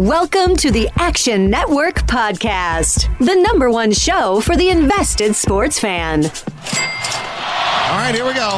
Welcome to the Action Network Podcast, the number one show for the invested sports fan. All right, here we go.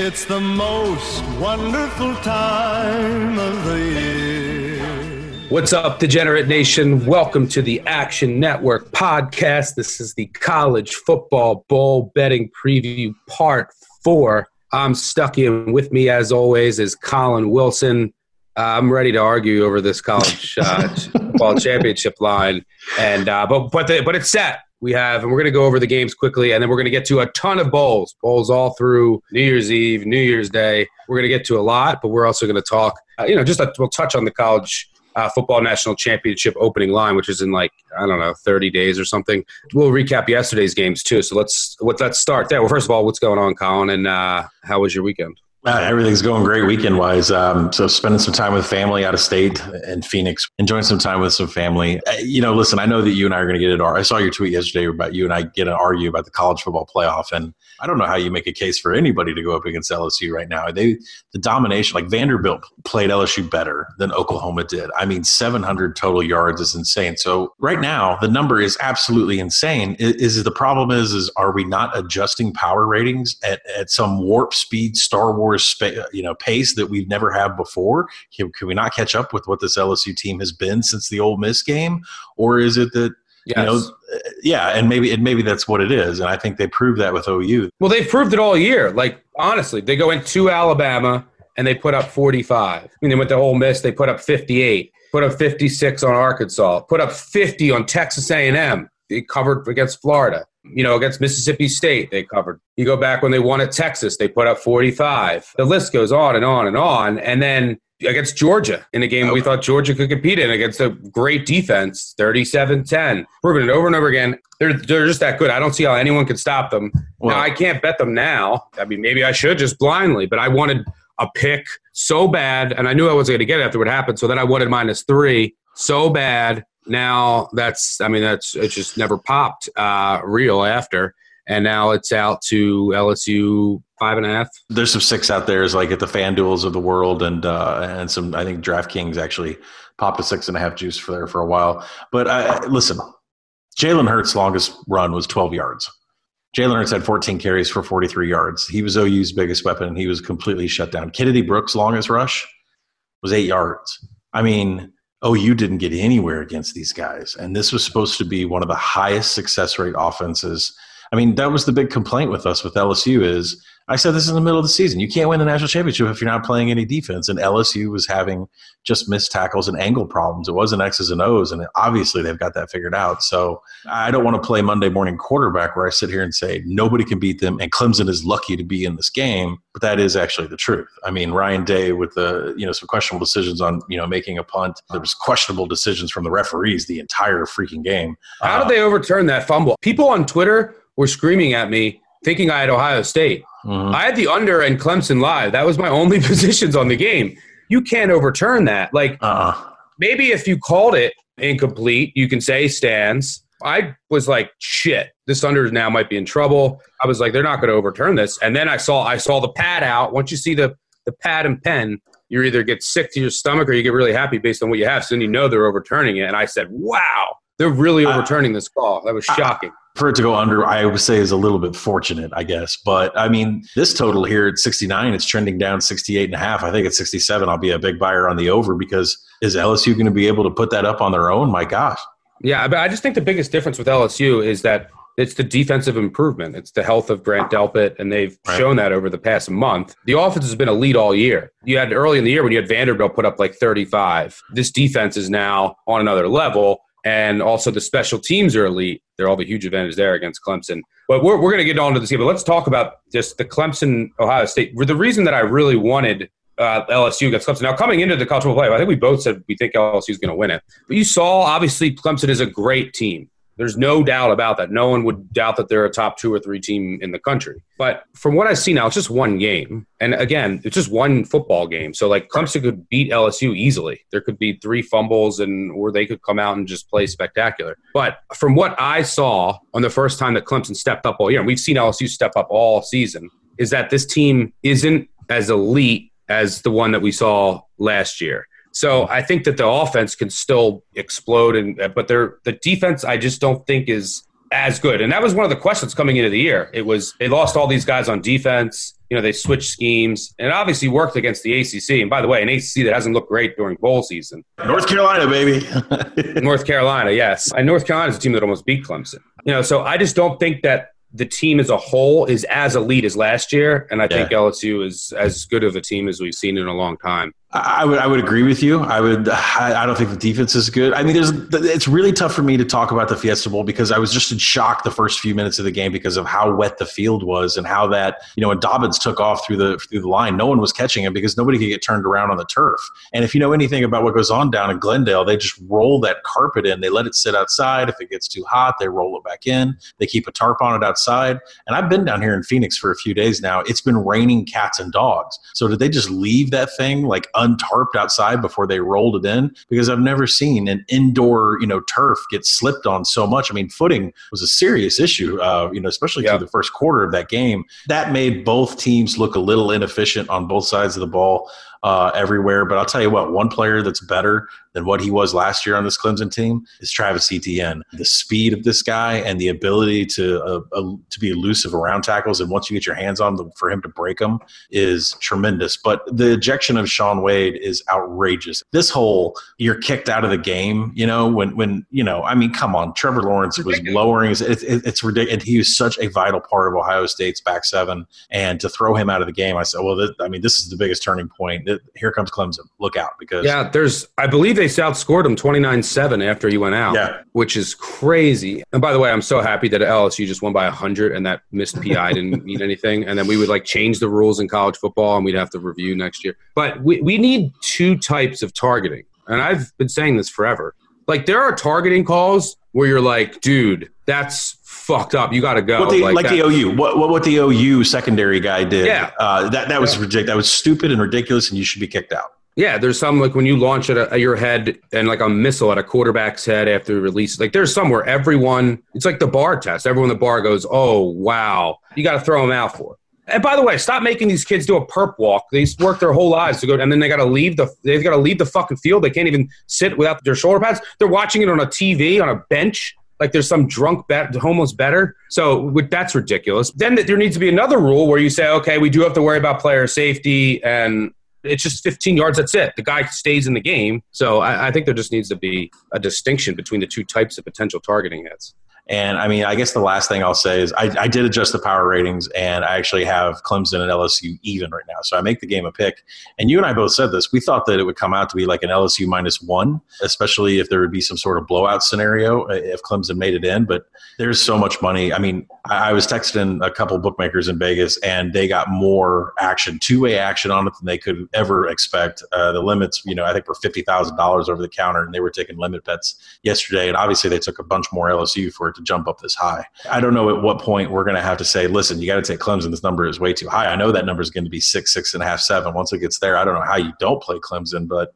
It's the most wonderful time of the year. What's up, Degenerate Nation? Welcome to the Action Network podcast. This is the College Football Bowl betting preview part four. I'm Stuckey with me, as always, is Collin Wilson. Uh, I'm ready to argue over this college uh, football championship line, and uh, but but the, but it's set. We have, and we're going to go over the games quickly, and then we're going to get to a ton of bowls, bowls all through New Year's Eve, New Year's Day. We're going to get to a lot, but we're also going to talk, uh, you know, just a, we'll touch on the college uh, football national championship opening line, which is in like I don't know, 30 days or something. We'll recap yesterday's games too. So let's let's start there. Well, first of all, what's going on, Collin, and uh, how was your weekend? Uh, everything's going great weekend wise. Um, so spending some time with family out of state in Phoenix, enjoying some time with some family. Uh, you know, listen, I know that you and I are going to get it. I saw your tweet yesterday about you and I get to argue about the college football playoff, and I don't know how you make a case for anybody to go up against LSU right now. They the domination, like Vanderbilt played LSU better than Oklahoma did. I mean, 700 total yards is insane. So right now, the number is absolutely insane. Is, is the problem is is are we not adjusting power ratings at, at some warp speed Star Wars spa- you know pace that we've never had before? Can, can we not catch up with what this LSU team has been since the Ole Miss game, or is it that Yes. you know, eh, yeah, and maybe and maybe that's what it is, and I think they proved that with OU. Well, they've proved it all year. Like honestly, they go into Alabama and they put up 45. I mean, they went to Ole Miss, they put up 58, put up 56 on Arkansas, put up 50 on Texas A&M. They covered against Florida. You know, against Mississippi State, they covered. You go back when they won at Texas, they put up 45. The list goes on and on and on. And then against Georgia in a game we thought Georgia could compete in against a great defense, 37-10. Proving it over and over again. They're, they're just that good. I don't see how anyone could stop them. Well- now, I can't bet them now. I mean, maybe I should just blindly, but I wanted a pick so bad, and I knew I wasn't going to get it after what happened. So then I wanted minus three so bad. Now that's, I mean, that's it just never popped uh, real after, and now it's out to LSU five and a half. There's some six out there, is like at the FanDuels of the world, and uh, and some I think DraftKings actually popped a six and a half juice for there for a while. But uh, listen, Jalen Hurts' longest run was 12 yards. Jalen Hurts had 14 carries for 43 yards. He was OU's biggest weapon, he was completely shut down. Kennedy Brooks' longest rush was eight yards. I mean, Oh, OU didn't get anywhere against these guys, and this was supposed to be one of the highest success rate offenses. I mean, that was the big complaint with us with LSU is I said this is the middle of the season. You can't win the national championship if you're not playing any defense. And LSU was having just missed tackles and angle problems. It wasn't X's and O's, and obviously they've got that figured out. So I don't want to play Monday morning quarterback where I sit here and say nobody can beat them, and Clemson is lucky to be in this game. But that is actually the truth. I mean, Ryan Day with the you know some questionable decisions on you know making a punt. There was questionable decisions from the referees the entire freaking game. How did they overturn that fumble? People on Twitter were screaming at me, thinking I had Ohio State. mhm. I had the under and Clemson live. That was my only positions on the game. You can't overturn that. Like Uh-uh. maybe if you called it incomplete, you can say stands. I was like, shit, this under now might be in trouble. I was like, they're not going to overturn this. And then I saw I saw the pad out. Once you see the the pad and pen, you either get sick to your stomach or you get really happy based on what you have. So then you know they're overturning it. And I said, wow, They're really overturning this call. That was shocking. For it to go under, I would say is a little bit fortunate, I guess. But I mean, this total here at 69, it's trending down 68 and a half. I think at 67, I'll be a big buyer on the over because is LSU going to be able to put that up on their own? My gosh. Yeah, but I just think the biggest difference with LSU is that it's the defensive improvement. It's the health of Grant Delpit, and they've Right. shown that over the past month. The offense has been elite all year. You had early in the year when you had Vanderbilt put up like 35. This defense is now on another level, and also the special teams are elite. They're all the huge advantage there against Clemson. But we're, we're going to get on to this game, but let's talk about just the Clemson Ohio State. The reason that I really wanted uh, LSU against Clemson. Now, coming into the college football playoff, I think we both said we think LSU is going to win it. But you saw, obviously, Clemson is a great team. There's no doubt about that. No one would doubt that they're a top two or three team in the country. But from what I see now, it's just one game. And again, it's just one football game. So like Clemson could beat LSU easily. There could be three fumbles and or they could come out and just play spectacular. But from what I saw on the first time that Clemson stepped up all year, and we've seen LSU step up all season, is that this team isn't as elite as the one that we saw last year. So I think that the offense can still explode, and but their the defense I just don't think is as good. And that was one of the questions coming into the year. It was they lost all these guys on defense. You know, they switched schemes, and it obviously worked against the ACC. And by the way, an ACC that hasn't looked great during bowl season. North Carolina, baby. North Carolina, yes, and North Carolina is a team that almost beat Clemson. You know, so I just don't think that the team as a whole is as elite as last year, and I think LSU is as good of a team as we've seen in a long time. I would I would agree with you. I would I, don't think the defense is good. I mean, there's it's really tough for me to talk about the Fiesta Bowl because I was just in shock the first few minutes of the game because of how wet the field was and how that you know when Dobbins took off through the through the line, no one was catching him because nobody could get turned around on the turf. And if you know anything about what goes on down in Glendale, they just roll that carpet in. They let it sit outside. If it gets too hot, they roll it back in. They keep a tarp on it outside. And I've been down here in Phoenix for a few days now. It's been raining cats and dogs. So did they just leave that thing like untarped outside before they rolled it in? Because I've never seen an indoor, you know, turf get slipped on so much. I mean, footing was a serious issue, uh, you know, especially Yeah. through the first quarter of that game. That made both teams look a little inefficient on both sides of the ball uh, everywhere. But I'll tell you what, one player that's better than what he was last year on this Clemson team is Travis Etienne. The speed of this guy and the ability to uh, uh, to be elusive around tackles, and once you get your hands on them, for him to break them is tremendous. But the ejection of Shaun Wade is outrageous. This whole you're kicked out of the game, you know, when when you know, I mean, come on, Trevor Lawrence was lowering his. It, it, it's ridiculous, and he was such a vital part of Ohio State's back seven. And to throw him out of the game, I said, well, this, I mean, this is the biggest turning point. Here comes Clemson. Look out because Yeah, there's. I believe they outscored him 29-7 after he went out. Yeah. which is crazy. And by the way, I'm so happy that LSU just won by 100 and that missed PI didn't mean anything. And then we would like change the rules in college football and we'd have to review next year. But we, we need two types of targeting. And I've been saying this forever. Like there are targeting calls where you're like, dude, that's fucked up. You got to go. What the, like, that- the OU, what, what what the OU secondary guy did, Yeah. uh, that that was Yeah. ridiculous. That was stupid and ridiculous, and you should be kicked out. Yeah, there's some like when you launch at, at uh, your head and like a missile at a quarterback's head after release. Like there's some where everyone, it's like the bar test. Everyone in the bar goes, "Oh wow, you got to throw them out for." it." And by the way, stop making these kids do a perp walk. They work their whole lives to go, and then they got to leave the they've got to leave the fucking field. They can't even sit without their shoulder pads. They're watching it on a TV on a bench. Like there's some drunk bet, homeless better. So that's ridiculous. Then there needs to be another rule where you say, okay, we do have to worry about player safety and it's just 15 yards. That's it. The guy stays in the game. So I, I think there just needs to be a distinction between the two types of potential targeting hits. And I mean, I guess the last thing I'll say is I, I did adjust the power ratings, and I actually have Clemson and LSU even right now. So I make the game a pick. And you and I both said this. We thought that it would come out to be like an LSU minus one, especially if there would be some sort of blowout scenario if Clemson made it in. But there's so much money. I mean, I, I was texting a couple bookmakers in Vegas, and they got more action, two way action on it than they could ever expect. Uh, the limits, you know, I think were fifty thousand dollars over the counter, and they were taking limit bets yesterday. And obviously, they took a bunch more LSU for it to jump up this high. I don't know at what point we're going to have to say, listen, you got to take Clemson. This number is way too high. I know that number is going to be six, six and a half, seven. Once it gets there, I don't know how you don't play Clemson, but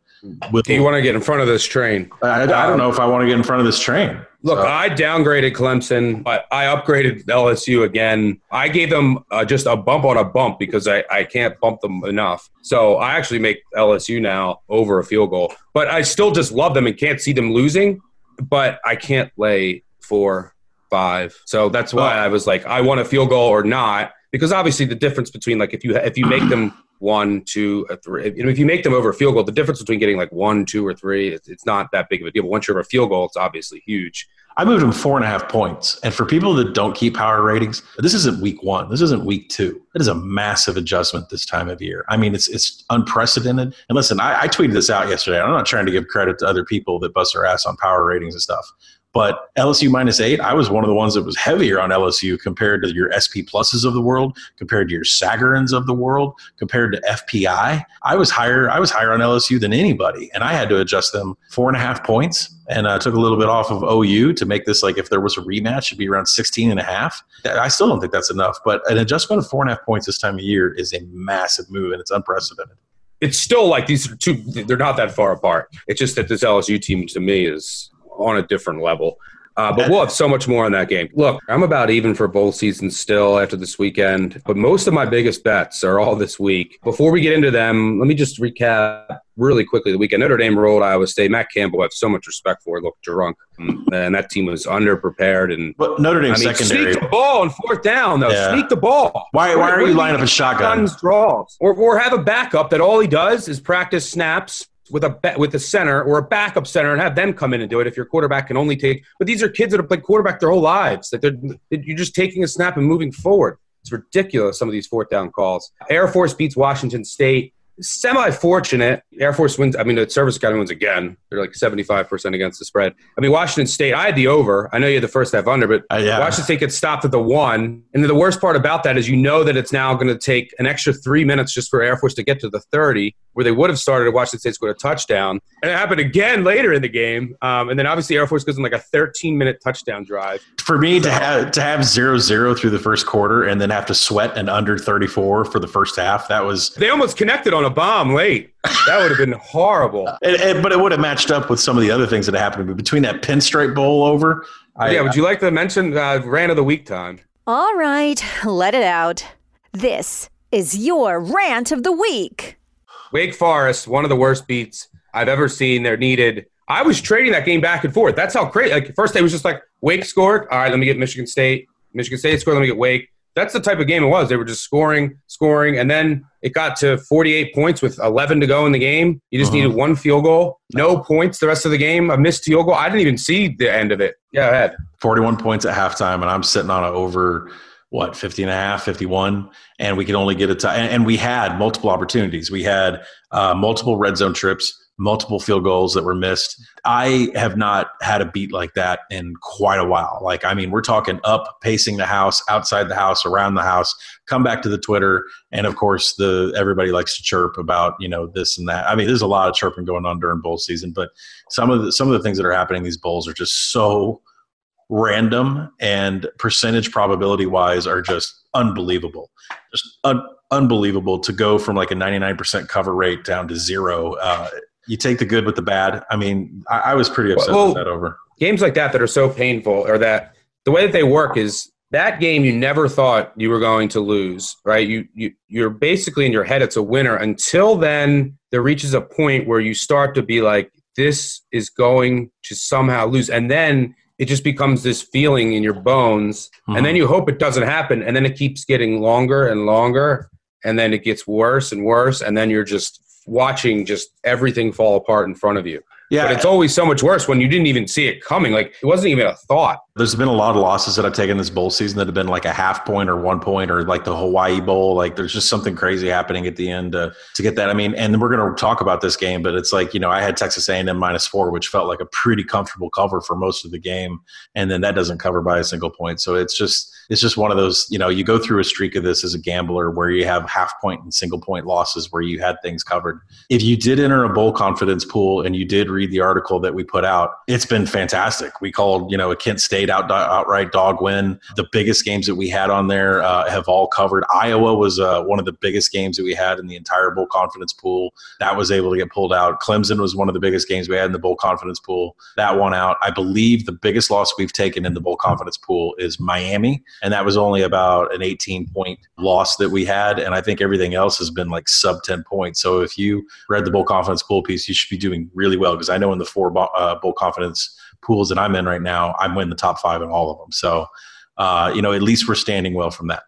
with, Do you want to get in front of this train? I, I don't know if I want to get in front of this train. Look, So- I downgraded Clemson, but I upgraded LSU again. I gave them uh, just a bump on a bump because I, I can't bump them enough. So I actually make LSU now over a field goal, but I still just love them and can't see them losing. but I can't lay four, five. So that's why I was like, I want a field goal or not, because obviously the difference between like if you if you make them one, two, three, if you make them over a field goal, the difference between getting like one, two, or three, it's, it's not that big of a deal. But once you're over a field goal, it's obviously huge. I moved him four and a half points. And for people that don't keep power ratings, this isn't week one. This isn't week two. It is a massive adjustment this time of year. I mean, it's it's unprecedented. And listen, I, I tweeted this out yesterday. I'm not trying to give credit to other people that bust their ass on power ratings and stuff. But LSU minus eight, I was one of the ones that was heavier on LSU compared to your SP pluses of the world, compared to your Sagarins of the world, compared to FPI. I was higher. I was higher on LSU than anybody, and I had to adjust them four and a half points, and uh, took a little bit off of OU to make this like if there was a rematch, it'd be around 16 and a half. I still don't think that's enough, but an adjustment of four and a half points this time of year is a massive move, and it's unprecedented. It's still like these are two. They're not that far apart. It's just that this LSU team to me is on a different level. Uh, but we'll have so much more on that game. Look, I'm about even for bowl season still after this weekend, but most of my biggest bets are all this week. Before we get into them, let me just recap really quickly the weekend. Notre Dame rolled Iowa State. Matt Campbell, I have so much respect for, looked drunk, and that team was underprepared. And but Notre Dame I mean, secondary. sneak the ball on fourth down, though. Yeah. Sneak the ball. Why- why are you lining up a shotgun? Guns, draws, or or have a backup that all he does is practice snaps with a with a center or a backup center and have them come in and do it if your quarterback can only take. But these are kids that have played quarterback their whole lives. That they're that you're just taking a snap and moving forward. It's ridiculous. Some of these fourth down calls. Air Force beats Washington State. Semi fortunate. Air Force wins. I mean, the Service Academy wins again. They're like 75% against the spread. I mean, Washington State, I had the over. I know you had the first half under, but Uh, yeah. Washington State gets stopped at the one. And the worst part about that is you know that it's now going to take an extra three minutes just for Air Force to get to the 30, where they would have started if Washington State scored a touchdown. And it happened again later in the game. Um, and then obviously Air Force goes in like a 13 minute touchdown drive. For me to have to have zero zero through the first quarter and then have to sweat an under 34 for the first half, that was They almost connected on a bomb late. That would have been horrible. It, it- but it would have matched up with some of the other things that happened But between that pinstripe bowl over. I, yeah, would you like to mention uh, rant of the week time? All right, let it out. This is your rant of the week. Wake Forest, one of the worst beats I've ever seen. They're needed. I was trading that game back and forth. That's how crazy. Like first day was just like Wake scored. All right, let me get Michigan State. Michigan State scored. Let me get Wake. That's the type of game it was. They were just scoring, scoring, and then it got to 48 points with 11 to go in the game. You just Uh-huh. needed one field goal, no points the rest of the game. A missed field goal. I didn't even see the end of it. Yeah, ahead. 41 points at halftime, and I'm sitting on a over what 50 and a half 51 and we could only get a tie and, and we had multiple opportunities. We had uh, multiple red zone trips multiple field goals that were missed. I have not had a beat like that in quite a while. Like i mean we're talking up pacing the house outside the house around the house come back to the twitter and of course the everybody likes to chirp about you know this and that. I mean there's a lot of chirping going on during bowl season but some of the some of the things that are happening these bowls are just so random and percentage probability wise are just unbelievable. Just un- unbelievable to go from like a 99% cover rate down to zero. Uh, you take the good with the bad. I mean i, I was pretty upset Well- with that over. games like that that are so painful or that the way that they work is that game you never thought you were going to lose right? You, you you're basically in your head it's a winner until then there reaches a point where you start to be like this is going to somehow lose. And then it just becomes this feeling in your bones and then mm-hmm. you hope it doesn't happen and then it keeps getting longer and longer and then it gets worse and worse and then you're just watching just everything fall apart in front of you yeah but it's always so much worse when you didn't even see it coming. Like it wasn't even a thought. There's been a lot of losses that I've taken this bowl season that have been like a half point or one point or like the Hawaii Bowl. Like there's just something crazy happening at the end uh, to get that. I mean, and we're going to talk about this game, but it's like you know I had Texas A&M minus four, which felt like a pretty comfortable cover for most of the game, and then that doesn't cover by a single point. So it's just it's just one of those you know you go through a streak of this as a gambler where you have half point and single point losses where you had things covered. If you did enter a bowl confidence pool and you did read the article that we put out, it's been fantastic. We called you know a Kent State out outright dog win. The biggest games that we had on there uh, have all covered. Iowa was uh, one of the biggest games that we had in the entire bowl confidence pool. That was able to get pulled out. Clemson was one of the biggest games we had in the bowl confidence pool. That one out. I believe the biggest loss we've taken in the bowl confidence pool is Miami, and that was only about an 18 point loss that we had. And I think everything else has been like sub 10 points. So if you read the bowl confidence pool piece, you should be doing really well because I know in the four uh, bowl confidence pools that I'm in right now, I'm in the top five in all of them. So, uh, you know, at least we're standing well from that.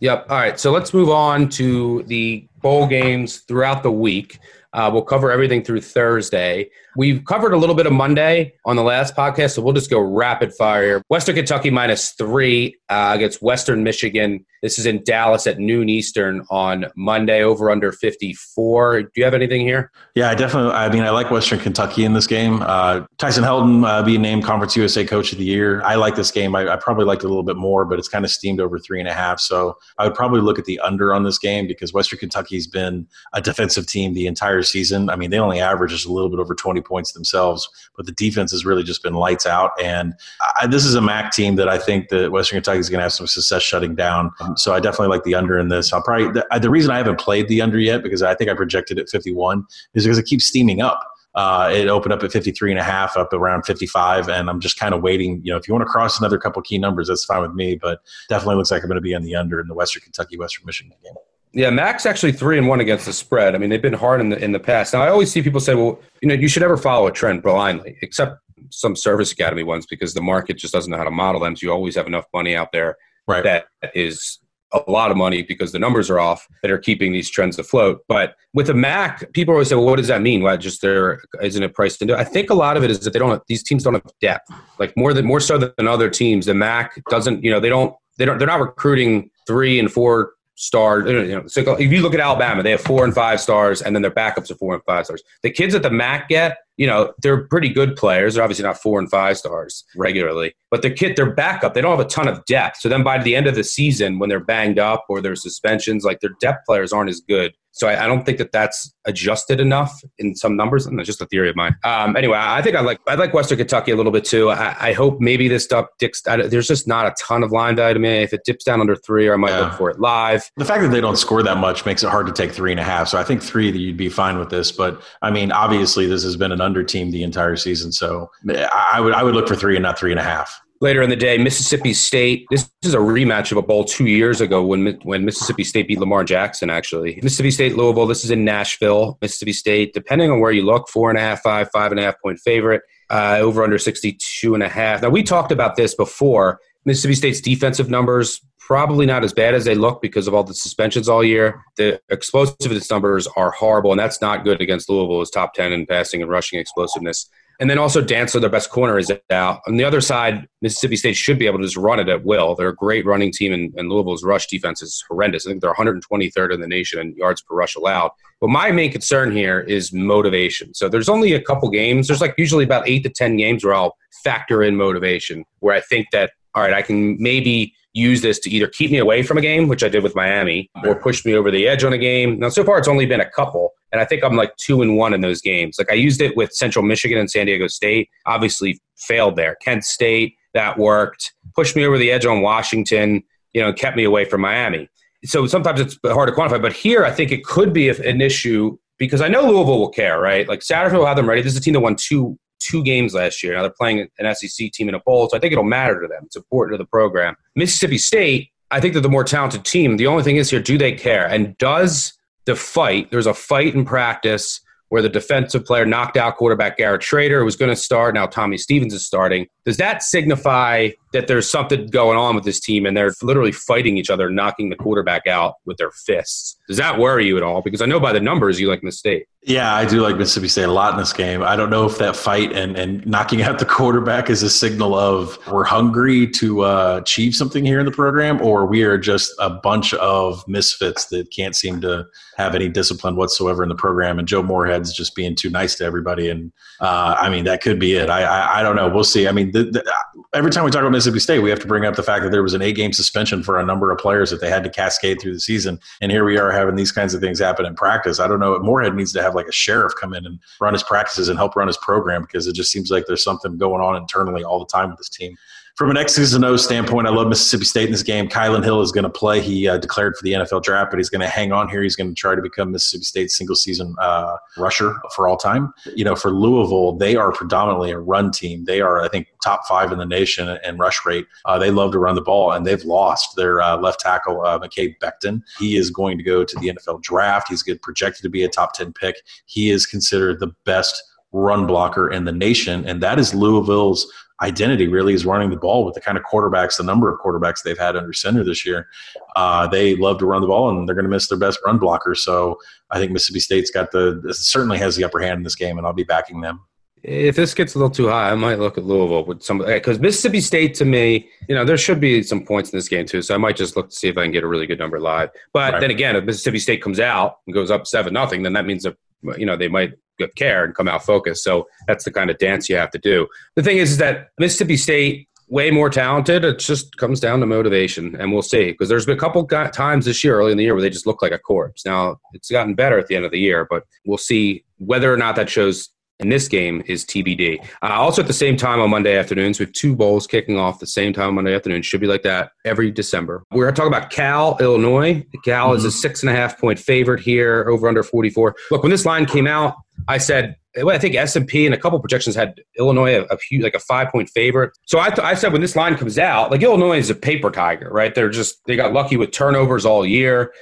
Yep. All right. So let's move on to the bowl games throughout the week. Uh, we'll cover everything through Thursday. We've covered a little bit of Monday on the last podcast, so we'll just go rapid fire here. Western Kentucky minus three uh, against Western Michigan. This is in Dallas at noon Eastern on Monday, over under 54. Do you have anything here? Yeah, I definitely. I mean, I like Western Kentucky in this game. Uh, Tyson Helton uh, being named Conference USA Coach of the Year. I like this game. I, I probably liked it a little bit more, but it's kind of steamed over three and a half. So I would probably look at the under on this game because Western Kentucky's been a defensive team the entire season. I mean, they only average just a little bit over 20 points themselves, but the defense has really just been lights out. And I, this is a MAC team that I think that Western Kentucky is going to have some success shutting down. So I definitely like the under in this. I'll probably the, the reason I haven't played the under yet because I think I projected at 51 is because it keeps steaming up. Uh, it opened up at 53 and a half, up around 55, and I'm just kind of waiting. You know, if you want to cross another couple key numbers, that's fine with me. But definitely looks like I'm going to be on the under in the Western Kentucky Western Michigan game. Yeah, MAC's actually three and one against the spread. I mean, they've been hard in the in the past. Now, I always see people say, "Well, you know, you should never follow a trend blindly," except some service academy ones because the market just doesn't know how to model them. So you always have enough money out there right. that is a lot of money because the numbers are off that are keeping these trends afloat. But with a Mac, people always say, "Well, what does that mean? Why just there isn't it priced into?" I think a lot of it is that they don't. Have, these teams don't have depth, like more than more so than other teams. The Mac doesn't. You know, they don't. They don't. They're not recruiting three and four stars. You know, so if you look at Alabama, they have four and five stars, and then their backups are four and five stars. The kids at the MAC get, you know, they're pretty good players. They're obviously not four and five stars regularly, but their kid, their backup, they don't have a ton of depth. So then by the end of the season, when they're banged up or their suspensions, like their depth players aren't as good. So I, I, don't think that that's adjusted enough in some numbers, and that's just a theory of mine. Um, anyway, I think I like I like Western Kentucky a little bit too. I, I hope maybe this stuff dips. there's just not a ton of line value to me. If it dips down under three, or I might yeah. look for it live. The fact that they don't score that much makes it hard to take three and a half. So I think three that you'd be fine with this. But I mean, obviously, this has been an under team the entire season, so I would I would look for three and not three and a half later in the day, Mississippi State. This is a rematch of a bowl two years ago when when Mississippi State beat Lamar Jackson. Actually, Mississippi State Louisville. This is in Nashville. Mississippi State, depending on where you look, four and a half, five, five and a half point favorite. Uh, over under 62 and a half. Now we talked about this before. Mississippi State's defensive numbers probably not as bad as they look because of all the suspensions all year. The explosiveness numbers are horrible, and that's not good against Louisville. Is top ten in passing and rushing explosiveness. And then also Dantzler, their best corner, is out. On the other side, Mississippi State should be able to just run it at will. They're a great running team, and, and Louisville's rush defense is horrendous. I think they're 123rd in the nation in yards per rush allowed. But my main concern here is motivation. So there's only a couple games. There's like usually about eight to 10 games where I'll factor in motivation, where I think that, all right, I can maybe use this to either keep me away from a game, which I did with Miami, or push me over the edge on a game. Now, so far, it's only been a couple, and I think I'm like two and one in those games. Like I used it with Central Michigan and San Diego State. Obviously, failed there. Kent State that worked. Pushed me over the edge on Washington. You know, kept me away from Miami. So sometimes it's hard to quantify, but here I think it could be an issue because I know Louisville will care, right? Like Satterfield will have them ready. This is a team that won two two games last year. Now they're playing an SEC team in a bowl, so I think it'll matter to them. It's important to the program. Mississippi State, I think they're the more talented team. The only thing is here, do they care? And does the fight, there's a fight in practice where the defensive player knocked out quarterback Garrett Shrader, who was going to start. Now Tommy Stevens is starting. Does that signify that there's something going on with this team and they're literally fighting each other, knocking the quarterback out with their fists? Does that worry you at all? Because I know by the numbers you like Miss State. Yeah, I do like Mississippi State a lot in this game. I don't know if that fight and, and knocking out the quarterback is a signal of we're hungry to uh, achieve something here in the program, or we are just a bunch of misfits that can't seem to have any discipline whatsoever in the program. And Joe Moorhead's just being too nice to everybody. And uh, I mean, that could be it. I, I, I don't know. We'll see. I mean, the, the, every time we talk about Mississippi State, we have to bring up the fact that there was an eight game suspension for a number of players that they had to cascade through the season. And here we are having these kinds of things happen in practice. I don't know. Moorhead needs to have have like a sheriff come in and run his practices and help run his program because it just seems like there's something going on internally all the time with this team. From an X's and O's standpoint, I love Mississippi State in this game. Kylan Hill is going to play. He uh, declared for the NFL draft, but he's going to hang on here. He's going to try to become Mississippi State's single season uh, rusher for all time. You know, for Louisville, they are predominantly a run team. They are, I think, top five in the nation in rush rate. Uh, they love to run the ball, and they've lost their uh, left tackle, uh, Mekhi Becton. He is going to go to the NFL draft. He's projected to be a top 10 pick. He is considered the best run blocker in the nation, and that is Louisville's identity. Really, is running the ball with the kind of quarterbacks, the number of quarterbacks they've had under center this year. Uh, they love to run the ball, and they're going to miss their best run blocker. So I think Mississippi State's got the certainly has the upper hand in this game, and I'll be backing them. If this gets a little too high, I might look at Louisville with some because Mississippi State to me, you know, there should be some points in this game too. So I might just look to see if I can get a really good number live. But right. then again, if Mississippi State comes out and goes up seven nothing, then that means that you know they might care and come out focused. So that's the kind of dance you have to do. The thing is, is that Mississippi State way more talented. It just comes down to motivation, and we'll see. Because there's been a couple times this year, early in the year, where they just look like a corpse. Now it's gotten better at the end of the year, but we'll see whether or not that shows in this game is TBD. Uh, also, at the same time on Monday afternoons, we have two bowls kicking off the same time on Monday afternoon. Should be like that every December. We're going to talk about Cal, Illinois. Cal mm-hmm. is a mm-hmm. six and a half point favorite here, over under 44. Look, when this line came out, I said I think S and P and a couple projections had Illinois a, a few like a five point favorite. So I, th- I said when this line comes out, like Illinois is a paper tiger, right? They're just they got lucky with turnovers all year.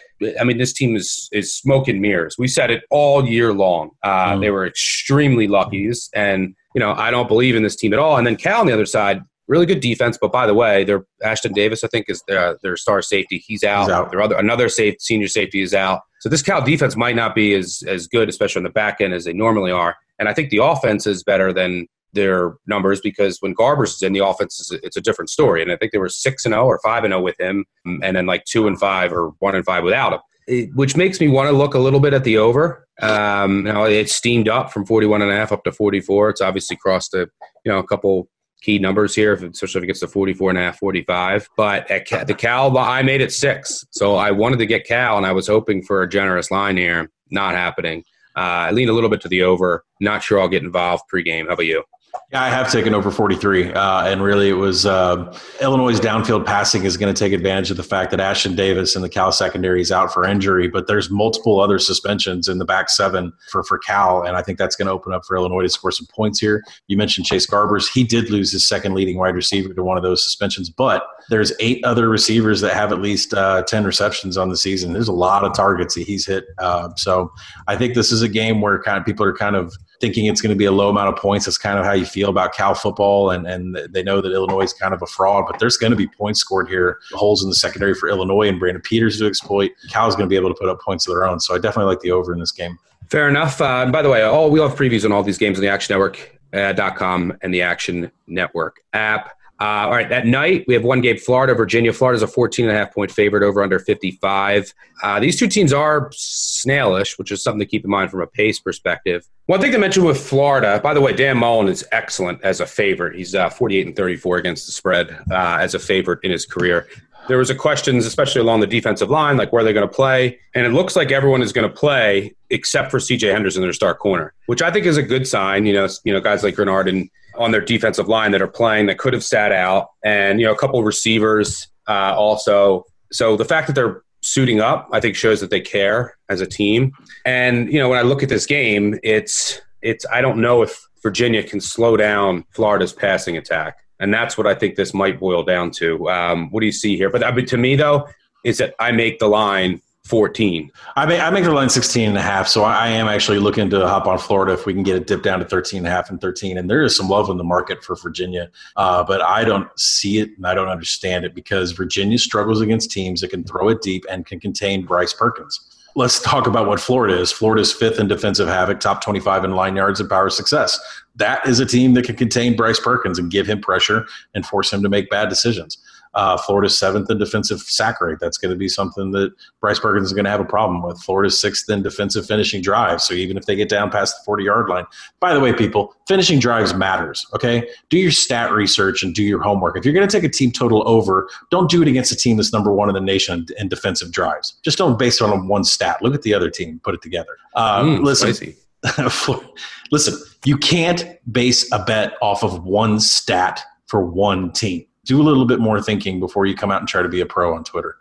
I mean, this team is is smoke and mirrors. We said it all year long. Uh, mm. They were extremely lucky, and you know I don't believe in this team at all. And then Cal on the other side, really good defense. But by the way, their Ashtyn Davis, I think, is their, their star safety. He's out. He's out. Their other another safe senior safety is out. So this Cal defense might not be as as good, especially on the back end, as they normally are. And I think the offense is better than their numbers because when Garbers is in the offense, it's a different story. And I think they were six and zero or five and zero with him, and then like two and five or one and five without him. It, which makes me want to look a little bit at the over. Um, now it's steamed up from 41 and a half up to 44. It's obviously crossed a you know a couple key numbers here, especially if it gets to 44 and a half, 45. But at the Cal, I made it six. So I wanted to get Cal, and I was hoping for a generous line here. Not happening. Uh, I lean a little bit to the over. Not sure I'll get involved pregame. How about you? Yeah, I have taken over 43. Uh, and really, it was uh, Illinois' downfield passing is going to take advantage of the fact that Ashtyn Davis and the Cal secondary is out for injury, but there's multiple other suspensions in the back seven for, for Cal. And I think that's going to open up for Illinois to score some points here. You mentioned Chase Garbers. He did lose his second leading wide receiver to one of those suspensions, but there's eight other receivers that have at least uh, 10 receptions on the season. There's a lot of targets that he's hit. Uh, so I think this is a game where kind of people are kind of thinking it's going to be a low amount of points. That's kind of how you feel about Cal football, and and they know that Illinois is kind of a fraud, but there's going to be points scored here. Holes in the secondary for Illinois and Brandon Peters to exploit. Cal is going to be able to put up points of their own. So I definitely like the over in this game. Fair enough. Uh, by the way, all we have previews on all these games on the Action Network. Uh, .com and the Action Network app. Uh, all right, that night we have one game Florida, Virginia. Florida's a 14 and a half point favorite over under 55. Uh, these two teams are snailish, which is something to keep in mind from a pace perspective. One thing to mention with Florida, by the way, Dan Mullen is excellent as a favorite. He's uh, 48 and 34 against the spread uh, as a favorite in his career. There was a questions, especially along the defensive line, like where they're going to play, and it looks like everyone is going to play except for C.J. Henderson, their star corner, which I think is a good sign. You know, you know, guys like Greenard and on their defensive line that are playing that could have sat out, and you know a couple receivers uh, also. So the fact that they're suiting up, I think, shows that they care as a team. And you know, when I look at this game, it's it's I don't know if Virginia can slow down Florida's passing attack, and that's what I think this might boil down to. Um, what do you see here? But I mean, to me, though, is that I make the line 14. I make, I make the line 16 and a half. So I am actually looking to hop on Florida if we can get it dipped down to 13 and a half and 13. And there is some love in the market for Virginia. Uh, but I don't see it and I don't understand it because Virginia struggles against teams that can throw it deep and can contain Bryce Perkins. Let's talk about what Florida is. Florida's fifth in defensive havoc, top 25 in line yards and power success. That is a team that can contain Bryce Perkins and give him pressure and force him to make bad decisions. Uh, Florida's seventh in defensive sack rate. That's going to be something that Bryce Perkins is going to have a problem with. Florida's sixth in defensive finishing drive. So even if they get down past the 40 yard line, by the way, people, finishing drives matters. Okay. Do your stat research and do your homework. If you're going to take a team total over, don't do it against a team that's number one in the nation in defensive drives. Just don't base it on one stat. Look at the other team, put it together. Uh, mm, listen. listen, you can't base a bet off of one stat for one team do a little bit more thinking before you come out and try to be a pro on Twitter.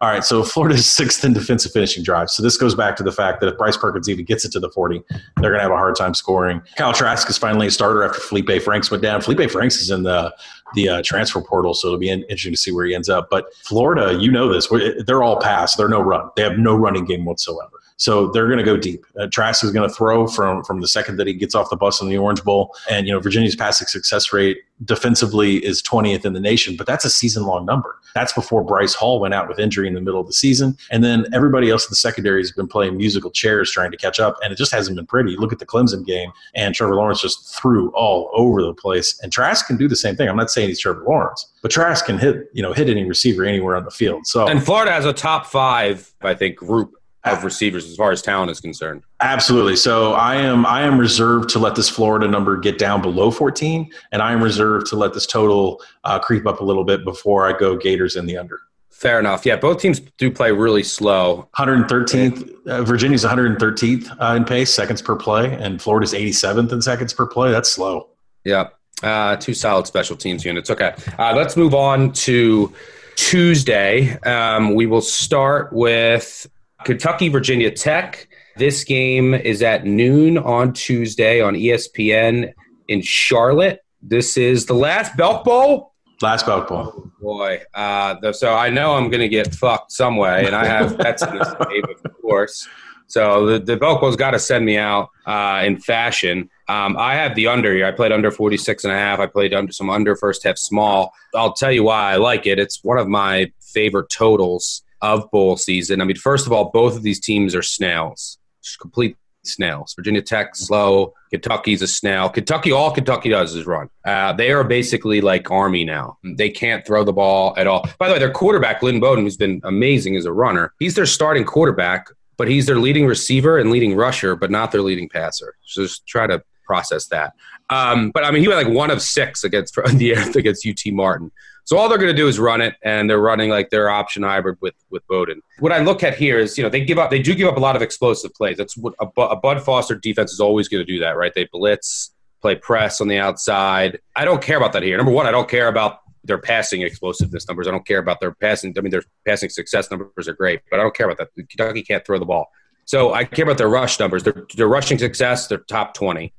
All right, so Florida's sixth in defensive finishing drives. So this goes back to the fact that if Bryce Perkins even gets it to the 40, they're going to have a hard time scoring. Kyle Trask is finally a starter after Felipe Franks went down. Felipe Franks is in the the uh, transfer portal, so it'll be interesting to see where he ends up. But Florida, you know this, they're all pass. They're no run. They have no running game whatsoever. So they're going to go deep. Uh, Trask is going to throw from from the second that he gets off the bus in the Orange Bowl. And you know Virginia's passing success rate defensively is 20th in the nation, but that's a season long number. That's before Bryce Hall went out with injury in the middle of the season, and then everybody else in the secondary has been playing musical chairs trying to catch up, and it just hasn't been pretty. Look at the Clemson game, and Trevor Lawrence just threw all over the place. And Trask can do the same thing. I'm not saying he's Trevor Lawrence, but Trask can hit you know hit any receiver anywhere on the field. So and Florida has a top five, I think, group of receivers as far as talent is concerned. Absolutely. So I am I am reserved to let this Florida number get down below 14, and I am reserved to let this total uh, creep up a little bit before I go Gators in the under. Fair enough. Yeah, both teams do play really slow. 113th. Uh, Virginia's 113th uh, in pace, seconds per play, and Florida's 87th in seconds per play. That's slow. Yeah. Uh, two solid special teams units. Okay. Uh, let's move on to Tuesday. Um, we will start with Kentucky, Virginia Tech. This game is at noon on Tuesday on ESPN in Charlotte. This is the last Belk Bowl. Last Belk Bowl. Oh, boy. Uh, so I know I'm going to get fucked some way, and I have bets in this game, of course. So the, the Belk Bowl's got to send me out uh, in fashion. Um, I have the under here. I played under 46 and a half. I played under some under first half small. I'll tell you why I like it. It's one of my favorite totals of bowl season. I mean, first of all, both of these teams are snails, complete snails. Virginia Tech slow. Kentucky's a snail. Kentucky, all Kentucky does is run. Uh, they are basically like Army now. They can't throw the ball at all. By the way, their quarterback Lynn Bowden, who's been amazing as a runner, he's their starting quarterback, but he's their leading receiver and leading rusher, but not their leading passer. So just try to process that. Um, but I mean, he went like one of six against the against UT Martin. So all they're going to do is run it, and they're running like their option hybrid with with Bowden. What I look at here is, you know, they give up, they do give up a lot of explosive plays. That's what a, a Bud Foster defense is always going to do that, right? They blitz, play press on the outside. I don't care about that here. Number one, I don't care about their passing explosiveness numbers. I don't care about their passing. I mean, their passing success numbers are great, but I don't care about that. Kentucky can't throw the ball. So I care about their rush numbers. Their, their rushing success, they're top 20 they're,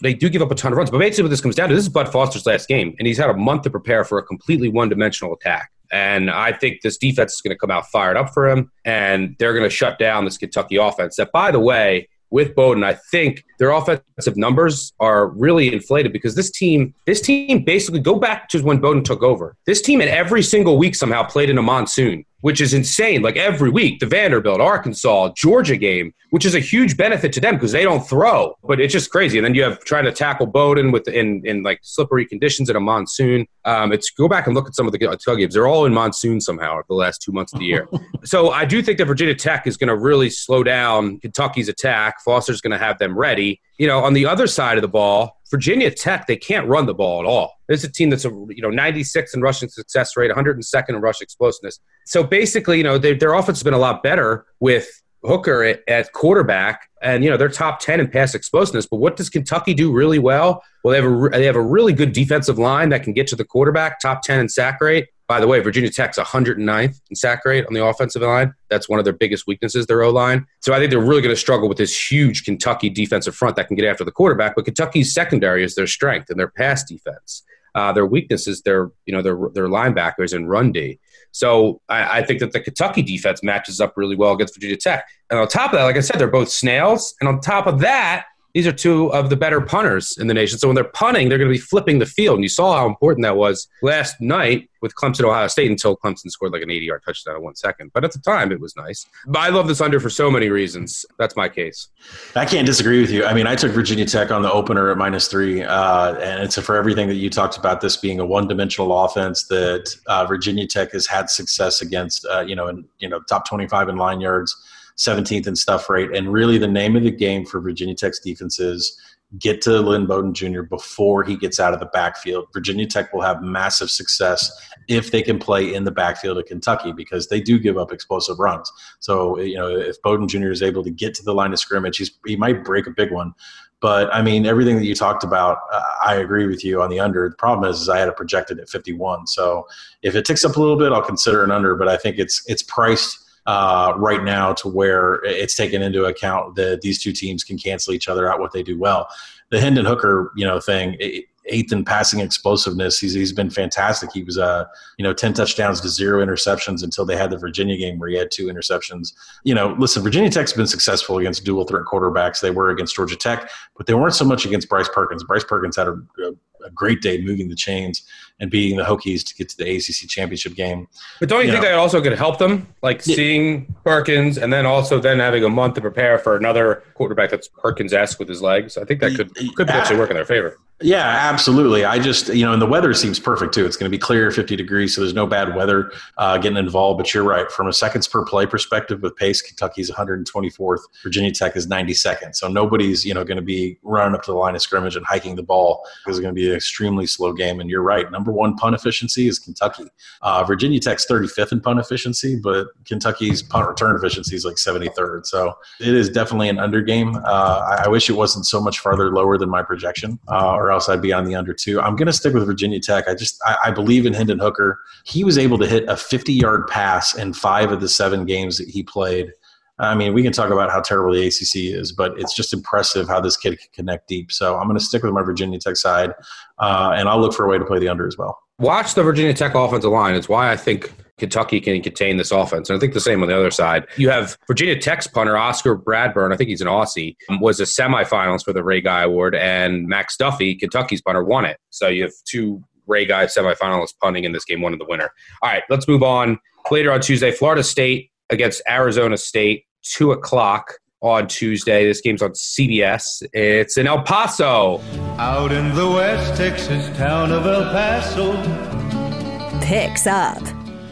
they do give up a ton of runs. But basically, what this comes down to this is Bud Foster's last game, and he's had a month to prepare for a completely one dimensional attack. And I think this defense is going to come out fired up for him, and they're going to shut down this Kentucky offense. That, by the way, with Bowden, I think their offensive numbers are really inflated because this team, this team basically go back to when Bowden took over. This team in every single week somehow played in a monsoon which is insane. Like every week, the Vanderbilt, Arkansas, Georgia game, which is a huge benefit to them because they don't throw. But it's just crazy. And then you have trying to tackle Bowden with in in like slippery conditions in a monsoon. Um, it's go back and look at some of the Tug games. They're all in monsoon somehow the last two months of the year. so I do think that Virginia Tech is going to really slow down Kentucky's attack. Foster's going to have them ready. You know, on the other side of the ball, Virginia Tech, they can't run the ball at all. It's a team that's a you know 96 in rushing success rate, 102nd in rush explosiveness. So basically, you know, they, their offense has been a lot better with Hooker at, at, quarterback, and you know they're top 10 in pass explosiveness. But what does Kentucky do really well? Well, they have a they have a really good defensive line that can get to the quarterback, top 10 in sack rate. By the way, Virginia Tech's 109th in sack rate on the offensive line. That's one of their biggest weaknesses, their O line. So I think they're really going to struggle with this huge Kentucky defensive front that can get after the quarterback. But Kentucky's secondary is their strength and their pass defense. Uh, their weakness is their you know their their linebackers and run D. So I, I, think that the Kentucky defense matches up really well against Virginia Tech. And on top of that, like I said, they're both snails. And on top of that, these are two of the better punters in the nation. So when they're punting, they're going to be flipping the field. And you saw how important that was last night with Clemson, Ohio State, until Clemson scored like an 80 yard touchdown in one second. But at the time, it was nice. But I love this under for so many reasons. That's my case. I can't disagree with you. I mean, I took Virginia Tech on the opener at minus three. Uh, and it's for everything that you talked about, this being a one dimensional offense that uh, Virginia Tech has had success against, uh, you know, in, you know, top 25 in line yards 17th in stuff rate. And really, the name of the game for Virginia Tech's defense is get to Lynn Bowden Jr. before he gets out of the backfield. Virginia Tech will have massive success if they can play in the backfield of Kentucky because they do give up explosive runs. So, you know, if Bowden Jr. is able to get to the line of scrimmage, he's, he might break a big one. But I mean, everything that you talked about, uh, I agree with you on the under. The problem is, is I had it projected at 51. So if it ticks up a little bit, I'll consider an under. But I think it's it's priced uh, right now to where it's taken into account that these two teams can cancel each other out what they do well. The Hendon Hooker, you know, thing. It, eighth in passing explosiveness. He's he's been fantastic. He was uh you know ten touchdowns to zero interceptions until they had the Virginia game where he had two interceptions. You know, listen, Virginia Tech's been successful against dual threat quarterbacks. They were against Georgia Tech, but they weren't so much against Bryce Perkins. Bryce Perkins had a, a a great day moving the chains and beating the Hokies to get to the ACC championship game. But don't you, you think know, that also could help them, like yeah. seeing Perkins and then also then having a month to prepare for another quarterback that's Perkins-esque with his legs? I think that could could potentially work in their favor. Yeah, absolutely. I just, you know, and the weather seems perfect too. It's going to be clear, 50 degrees, so there's no bad weather uh, getting involved. But you're right. From a seconds per play perspective, with pace, Kentucky's 124th, Virginia Tech is 92nd. So nobody's, you know, going to be running up to the line of scrimmage and hiking the ball. It's going to be an extremely slow game. And you're right. Number one punt efficiency is Kentucky. Uh, Virginia Tech's 35th in punt efficiency, but Kentucky's punt return efficiency is like 73rd. So it is definitely an under game. Uh, I, I, wish it wasn't so much farther lower than my projection. Uh, or else I'd be on the under two. I'm going to stick with Virginia Tech. I just I, I, believe in Hendon Hooker. He was able to hit a 50 yard pass in five of the seven games that he played. I mean, we can talk about how terrible the ACC is, but it's just impressive how this kid can connect deep. So I'm going to stick with my Virginia Tech side, uh, and I'll look for a way to play the under as well. Watch the Virginia Tech offensive line. It's why I think Kentucky can contain this offense. And I think the same on the other side. You have Virginia Tech's punter, Oscar Bradburn, I think he's an Aussie, was a semifinalist for the Ray Guy Award, and Max Duffy, Kentucky's punter, won it. So you have two Ray Guy semifinalists punting in this game, one of the winner. All right, let's move on. Later on Tuesday, Florida State against Arizona State, 2 o'clock on Tuesday. This game's on CBS. It's in El Paso. Out in the West Texas town of El Paso. Picks up.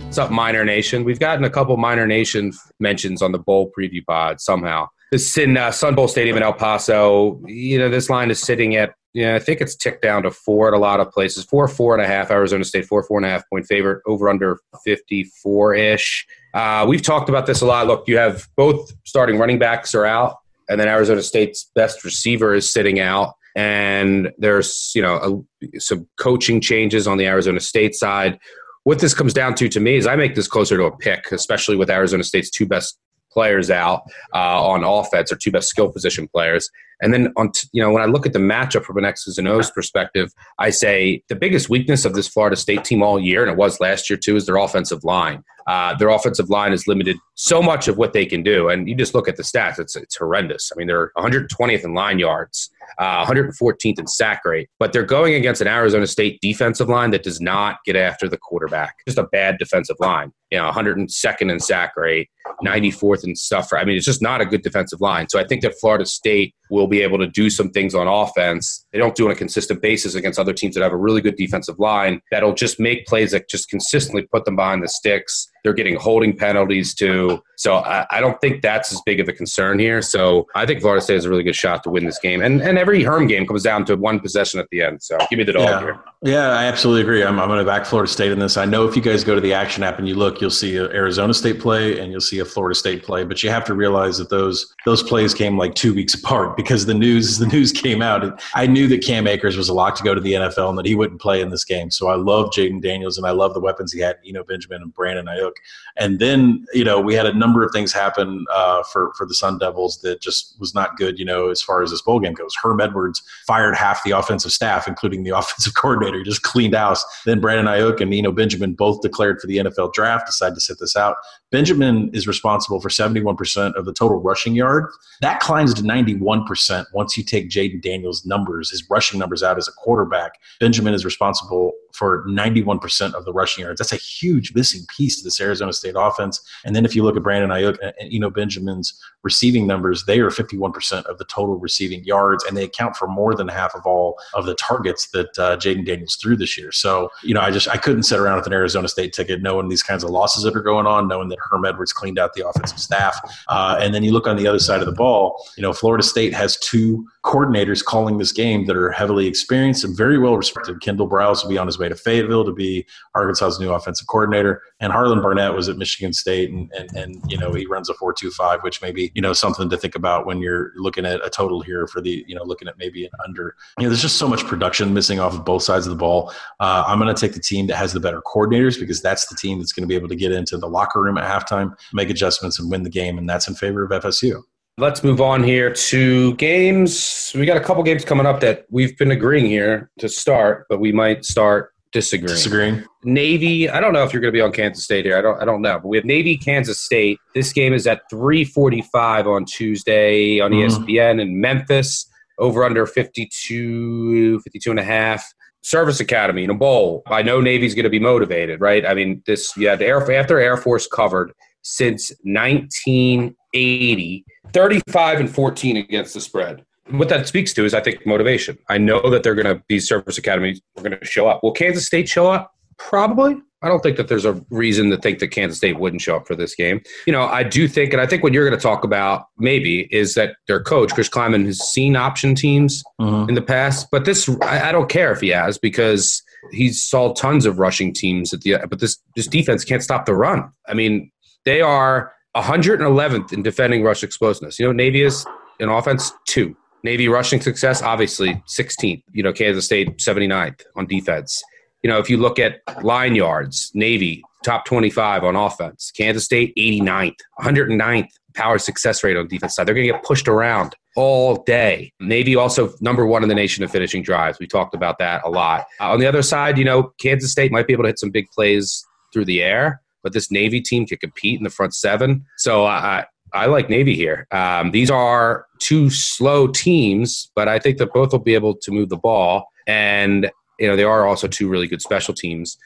What's up, Miner Nation? We've gotten a couple Miner Nation mentions on the bowl preview pod somehow. This is in uh, Sun Bowl Stadium in El Paso. You know, this line is sitting at, yeah, I think it's ticked down to four at a lot of places. Four, four and a half. Arizona State, four, four and a half point favorite, over under 54 ish. Uh, we've talked about this a lot. Look, you have both starting running backs are out, and then Arizona State's best receiver is sitting out. And there's, you know, a, some coaching changes on the Arizona State side. What this comes down to to me is I make this closer to a pick, especially with Arizona State's two best players out uh, on offense or two best skill position players. And then on, t- you know, when I look at the matchup from an X's and O's perspective, I say the biggest weakness of this Florida State team all year, and it was last year too, is their offensive line. Uh, their offensive line is limited so much of what they can do, and you just look at the stats; it's it's horrendous. I mean, they're 120th in line yards, uh, 114th in sack rate, but they're going against an Arizona State defensive line that does not get after the quarterback. Just a bad defensive line. You know, 102nd in sack rate, 94th in suffer. I mean, it's just not a good defensive line. So I think that Florida State will be able to do some things on offense. They don't do on a consistent basis against other teams that have a really good defensive line that'll just make plays that just consistently put them behind the sticks. They're getting holding penalties too. So I, I, don't think that's as big of a concern here. So I think Florida State has a really good shot to win this game. And and every Herm game comes down to one possession at the end. So give me the dog yeah. here. Yeah, I absolutely agree. I'm, I'm going to back Florida State in this. I know if you guys go to the action app and you look, you'll see Arizona State play and you'll see a Florida State play. But you have to realize that those those plays came like two weeks apart because the news the news came out. I knew that Cam Akers was a lock to go to the NFL and that he wouldn't play in this game. So I love Jayden Daniels and I love the weapons he had, Eno Benjamin and Brandon Aiyuk. And then you know we had a number of things happen uh, for for the Sun Devils that just was not good. You know as far as this bowl game goes, Herm Edwards fired half the offensive staff, including the offensive coordinator. Just cleaned house. Then Brandon Aiyuk and Eno Benjamin both declared for the NFL draft. Decided to sit this out. Benjamin is responsible for 71% of the total rushing yard. That climbs to 91% once you take Jayden Daniels' numbers, his rushing numbers out as a quarterback. Benjamin is responsible for 91% of the rushing yards. That's a huge missing piece to this Arizona State offense. And then if you look at Brandon Aiyuk and uh, Eno Benjamin's receiving numbers, they are 51% of the total receiving yards, and they account for more than half of all of the targets that uh, Jayden Daniels threw this year. So, you know, I just I couldn't sit around with an Arizona State ticket knowing these kinds of losses that are going on, knowing that Herm Edwards cleaned out the offensive staff. Uh, and then you look on the other side of the ball, you know, Florida State has two coordinators calling this game that are heavily experienced and very well respected. Kendall Briles will be on his way to Fayetteville to be Arkansas's new offensive coordinator, and Harlon Barnett was at Michigan State, and and, and you know he runs a four two five, which may be you know something to think about when you're looking at a total here for the you know looking at maybe an under. You know, there's just so much production missing off of both sides of the ball. Uh, I'm going to take the team that has the better coordinators because that's the team that's going to be able to get into the locker room at halftime, make adjustments, and win the game, and that's in favor of FSU. Let's move on here to games. We got a couple games coming up that we've been agreeing here to start, but we might start disagreeing. Disagreeing. Navy. I don't know if you're going to be on Kansas State here. I don't. I don't know. But we have Navy, Kansas State. This game is at 3:45 on Tuesday on Mhm. ESPN in Memphis. Over under 52, 52 and a half. Service Academy in a bowl. I know Navy's going to be motivated, right? I mean, this you had Air after Air Force covered since 1980, 35 and 14 against the spread. What that speaks to is, I think, motivation. I know that they're going to these service academies are going to show up. Will Kansas State show up? Probably. I don't think that there's a reason to think that Kansas State wouldn't show up for this game. You know, I do think, and I think what you're going to talk about maybe is that their coach, Chris Klieman, has seen option teams Mhm. in the past, but this I, I don't care if he has because he saw tons of rushing teams at the but this this defense can't stop the run. I mean, they are 111th in defending rush explosiveness. You know, Navy is in offense two. Navy rushing success, obviously 16th. You know, Kansas State 79th on defense. You know, if you look at line yards, Navy top 25 on offense. Kansas State 89th, 109th power success rate on defense side. They're going to get pushed around all day. Navy also number one in the nation of finishing drives. We talked about that a lot. Uh, on the other side, you know, Kansas State might be able to hit some big plays through the air, but this Navy team can compete in the front seven. So I, I like Navy here. Um, these are two slow teams, but I think that both will be able to move the ball. And, you know, they are also two really good special teams.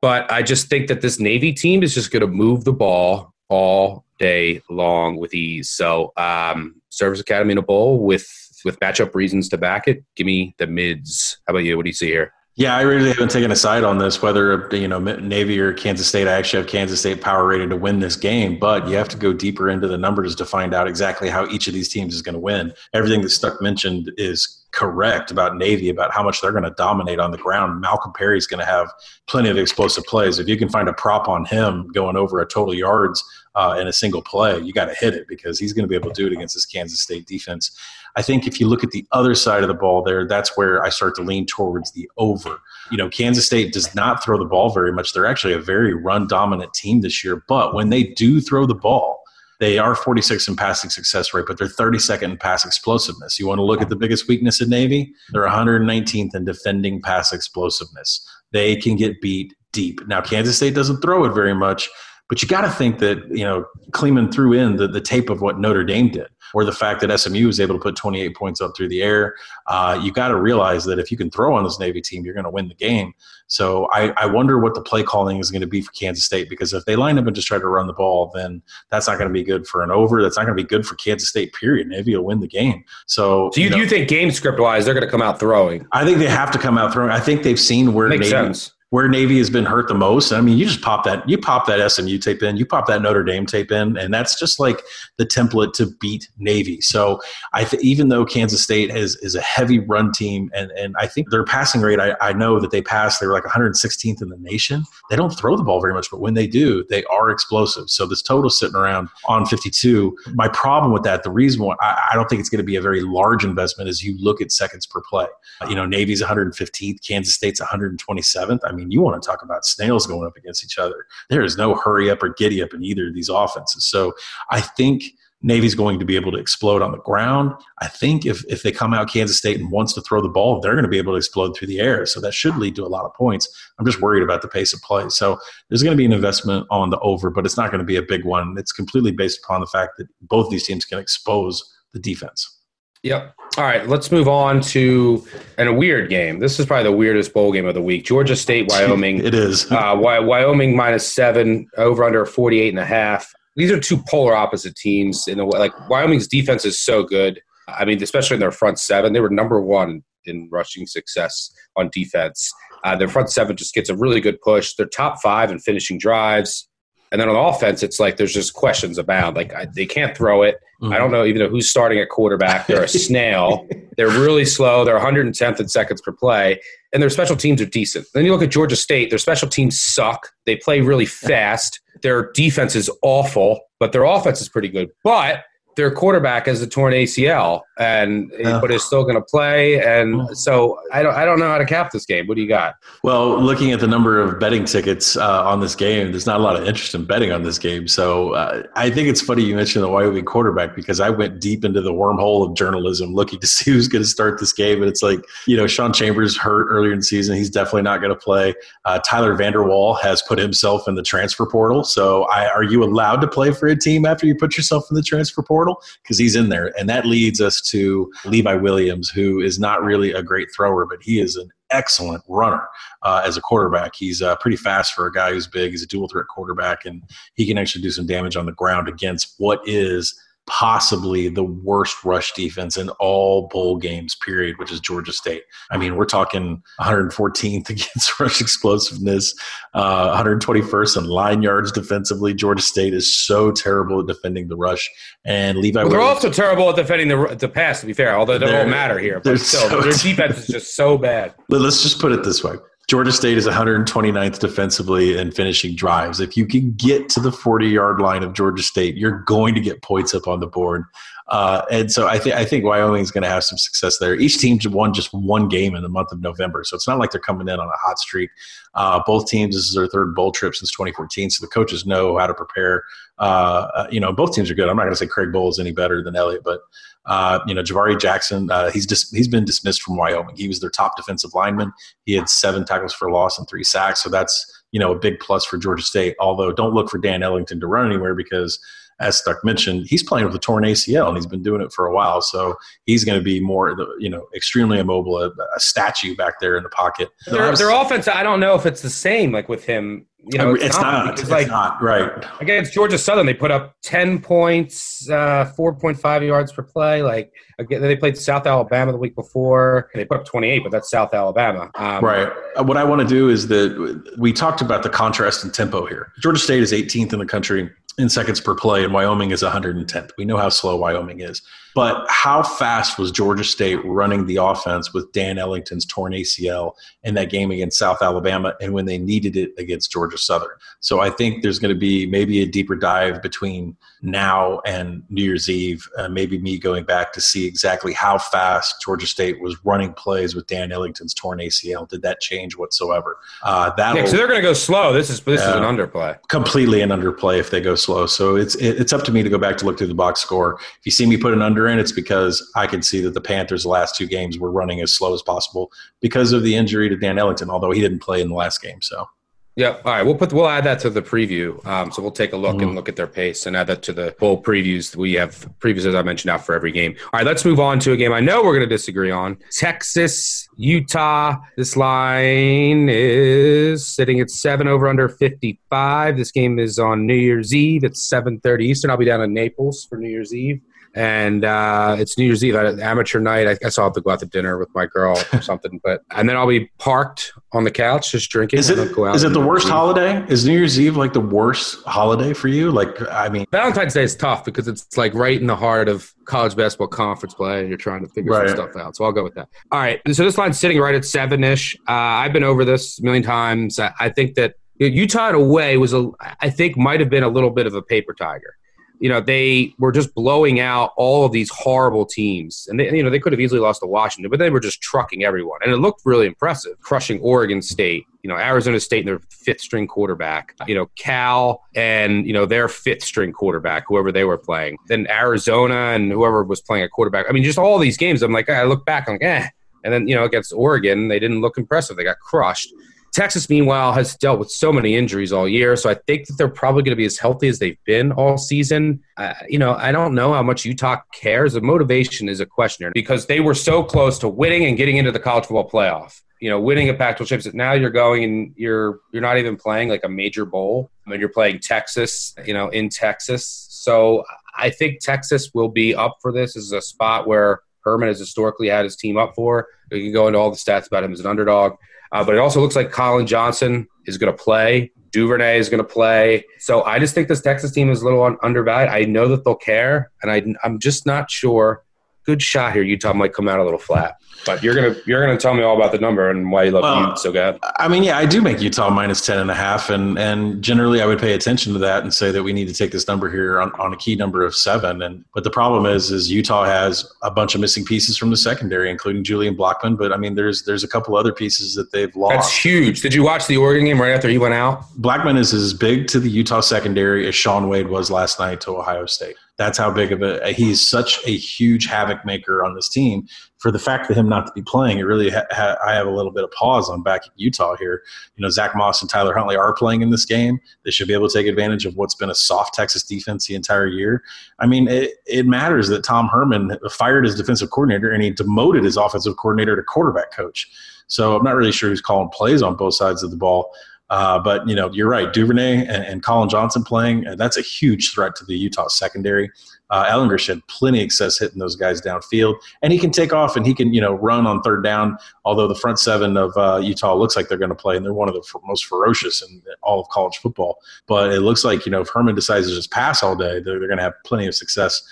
But I just think that this Navy team is just going to move the ball all day long with ease. So, um, Service Academy in a bowl with with matchup reasons to back it. Give me the mids. How about you? What do you see here? Yeah, I really haven't taken a side on this, whether you know Navy or Kansas State. I actually have Kansas State power rated to win this game, but you have to go deeper into the numbers to find out exactly how each of these teams is going to win. Everything that Stuck mentioned is correct about Navy, about how much they're going to dominate on the ground. Malcolm Perry's going to have plenty of explosive plays. If you can find a prop on him going over a total yards uh, in a single play, you got to hit it because he's going to be able to do it against this Kansas State defense. I think if you look at the other side of the ball there, that's where I start to lean towards the over. You know, Kansas State does not throw the ball very much. They're actually a very run dominant team this year, but when they do throw the ball, they are 46 in passing success rate, but they're 32nd in pass explosiveness. You want to look at the biggest weakness in Navy? They're 119th in defending pass explosiveness. They can get beat deep. Now, Kansas State doesn't throw it very much, but you got to think that, you know, Klieman threw in the, the tape of what Notre Dame did, or the fact that SMU was able to put 28 points up through the air. Uh, you got to realize that if you can throw on this Navy team, you're going to win the game. So I, I wonder what the play calling is going to be for Kansas State because if they line up and just try to run the ball, then that's not going to be good for an over. That's not going to be good for Kansas State, period. Navy will win the game. So, So you, know, you think game script wise they're going to come out throwing? I think they have to come out throwing. I think they've seen where Makes Navy, sense. Where Navy has been hurt the most. I mean, you just pop that, you pop that SMU tape in, you pop that Notre Dame tape in, and that's just like the template to beat Navy. So I th- even though Kansas State is is a heavy run team, and and I think their passing rate, I, I know that they pass, they were like 116th in the nation. They don't throw the ball very much, but when they do, they are explosive. So this total sitting around on 52. My problem with that, the reason why I, I don't think it's going to be a very large investment is you look at seconds per play. You know, Navy's 115th, Kansas State's 127th. I mean, you want to talk about snails going up against each other. There is no hurry up or giddy up in either of these offenses. So I think Navy's going to be able to explode on the ground. I think if, if they come out Kansas State and wants to throw the ball, they're going to be able to explode through the air. So that should lead to a lot of points. I'm just worried about the pace of play. So there's going to be an investment on the over, but it's not going to be a big one. It's completely based upon the fact that both these teams can expose the defense. Yep. All right, let's move on to and a weird game. This is probably the weirdest bowl game of the week. Georgia State, Wyoming. It is. Uh, Wyoming minus seven, over under 48 and a half. These are two polar opposite teams in the way. Like Wyoming's defense is so good. I mean, especially in their front seven, they were number one in rushing success on defense. Uh, their front seven just gets a really good push. They're top five in finishing drives. And then on offense, it's like there's just questions abound. Like I, they can't throw it. Mm-hmm. I don't know even know who's starting at quarterback. They're a snail. They're really slow. They're 110th in seconds per play, and their special teams are decent. Then you look at Georgia State. Their special teams suck. They play really fast. Their defense is awful, but their offense is pretty good. But their quarterback has a torn ACL. And Yeah. but is still going to play. And so I don't I don't know how to cap this game. What do you got? Well, looking at the number of betting tickets uh, on this game, there's not a lot of interest in betting on this game. So uh, I think it's funny you mentioned the Wyoming quarterback because I went deep into the wormhole of journalism looking to see who's going to start this game. And it's like, you know, Sean Chambers hurt earlier in the season. He's definitely not going to play. Uh, Tyler Vander Waal has put himself in the transfer portal. So I, are you allowed to play for a team after you put yourself in the transfer portal? Because he's in there. And that leads us to Levi Williams, who is not really a great thrower, but he is an excellent runner uh, as a quarterback. He's uh, pretty fast for a guy who's big. He's a dual threat quarterback, and he can actually do some damage on the ground against what is possibly the worst rush defense in all bowl games, period, which is Georgia State. I mean, we're talking 114th against rush explosiveness, uh, 121st in line yards defensively. Georgia State is so terrible at defending the rush. And Levi Well, they're Williams- also terrible at defending the the pass. To be fair, although it won't matter here, but still, so their defense is just so bad. Let's just put it this way. Georgia State is 129th defensively in finishing drives. If you can get to the 40 yard line of Georgia State, you're going to get points up on the board. Uh, and so I think I think Wyoming is going to have some success there. Each team won just one game in the month of November, so it's not like they're coming in on a hot streak. Uh, both teams this is their third bowl trip since 2014, so the coaches know how to prepare. Uh, uh, you know, both teams are good. I'm not going to say Craig Bohl is any better than Elliott, but uh, you know, Javari Jackson, uh, he's just he's been dismissed from Wyoming. He was their top defensive lineman. He had seven tackles for loss and three sacks, so that's you know a big plus for Georgia State. Although don't look for Dan Ellington to run anywhere because, as Stuck mentioned, he's playing with a torn ACL and he's been doing it for a while. So he's going to be more you know extremely immobile, a, a statue back there in the pocket. Their, their offense, I don't know if it's the same like with him. You know, it's, not. because It's like not right. against Georgia Southern, they put up ten points, uh, four point five yards per play. Like again, they played South Alabama the week before. They put up twenty eight, but that's South Alabama. Um, Right. Uh, What I want to do is that we talked about the contrast in tempo here. Georgia State is 18th in the country in seconds per play, and Wyoming is 110th. We know how slow Wyoming is. But how fast was Georgia State running the offense with Dan Ellington's torn ACL in that game against South Alabama and when they needed it against Georgia Southern? So I think there's going to be maybe a deeper dive between now and New Year's Eve, uh, maybe me going back to see exactly how fast Georgia State was running plays with Dan Ellington's torn ACL. Did that change whatsoever? Uh, that Yeah, so they're going to go slow. This is this is an underplay. completely an underplay if they go slow. So it's it, it's up to me to go back to look through the box score. If you see me put an under in, it's because I can see that the Panthers' last two games were running as slow as possible because of the injury to Dan Ellington, although he didn't play in the last game. So Yep. All right. We'll put we'll add that to the preview. Um, so we'll take a look Mm-hmm. and look at their pace and add that to the full previews. We have previews as I mentioned out for every game. All right. Let's move on to a game I know we're going to disagree on. Texas, Utah. This line is sitting at seven over under fifty five. This game is on New Year's Eve. It's seven thirty Eastern. I'll be down in Naples for New Year's Eve. And uh, it's New Year's Eve, amateur night. I guess I'll have to go out to dinner with my girl or something. But and then I'll be parked on the couch just drinking. is I it go out is it the worst eat. holiday? Is New Year's Eve like the worst holiday for you? Like I mean, Valentine's Day is tough because it's like right in the heart of college basketball conference play, and you're trying to figure Right. some stuff out. So I'll go with that. All right. So this line's sitting right at seven ish. Uh, I've been over this a million times. I, I think that Utah, in a way, was a I think might have been a little bit of a paper tiger. You know, they were just blowing out all of these horrible teams, and they, you know they could have easily lost to Washington, but they were just trucking everyone, and it looked really impressive, crushing Oregon State. You know, Arizona State and their fifth string quarterback. You know, Cal and you know their fifth string quarterback, whoever they were playing. Then Arizona and whoever was playing a quarterback. I mean, just all these games. I'm like, I look back, I'm like, eh. And then you know against Oregon, they didn't look impressive. They got crushed. Texas, meanwhile, has dealt with so many injuries all year, so I think that they're probably going to be as healthy as they've been all season. Uh, you know, I don't know how much Utah cares. The motivation is a question here because they were so close to winning and getting into the college football playoff. You know, winning a Pac-12 championship. Now you're going and you're you're not even playing like a major bowl. I mean, you're playing Texas. You know, in Texas. So I think Texas will be up for this. This is a spot where Herman has historically had his team up for. We can go into all the stats about him as an underdog. Uh, but it also looks like Collin Johnson is going to play. Duvernay is going to play. So I just think this Texas team is a little un- undervalued. I know that they'll care, and I, I'm just not sure good shot here. Utah might come out a little flat. But you're gonna you're gonna tell me all about the number and why you love Well, Ute so bad. I mean, yeah, I do make Utah minus 10 and a half. And, and generally I would pay attention to that and say that we need to take this number here on, on a key number of seven. And, but the problem is, is Utah has a bunch of missing pieces from the secondary, including Julian Blackman. But I mean, there's, there's a couple other pieces that they've lost. That's huge. Did you watch the Oregon game right after he went out? Blackman is as big to the Utah secondary as Shaun Wade was last night to Ohio State. That's how big of a he's such a huge havoc maker on this team. For the fact of him not to be playing, it really ha- ha- I have a little bit of pause on back at Utah here. You know, Zach Moss and Tyler Huntley are playing in this game. They should be able to take advantage of what's been a soft Texas defense the entire year. I mean, it, it matters that Tom Herman fired his defensive coordinator and he demoted his offensive coordinator to quarterback coach. So I'm not really sure who's calling plays on both sides of the ball. Uh, but you know, you're right. Duvernay and, and Collin Johnson playing, and that's a huge threat to the Utah secondary. Uh, Ehlinger had plenty of success hitting those guys downfield, and he can take off and he can you know run on third down. Although the front seven of uh, Utah looks like they're going to play, and they're one of the f- most ferocious in all of college football. But it looks like you know if Herman decides to just pass all day, they're, they're going to have plenty of success.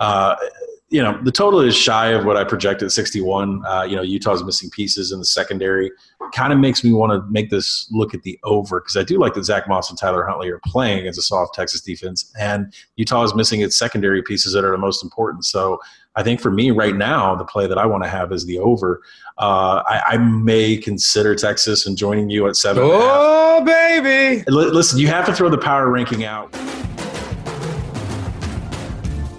Uh, you know, the total is shy of what I projected 61. Uh, you know, Utah's missing pieces in the secondary. Kind of makes me want to make this look at the over because I do like that Zach Moss and Tyler Huntley are playing as a soft Texas defense, and Utah is missing its secondary pieces that are the most important. So I think for me right now, the play that I want to have is the over. Uh, I, I, may consider Texas and joining you at seven. Oh, baby. L- listen, you have to throw the power ranking out.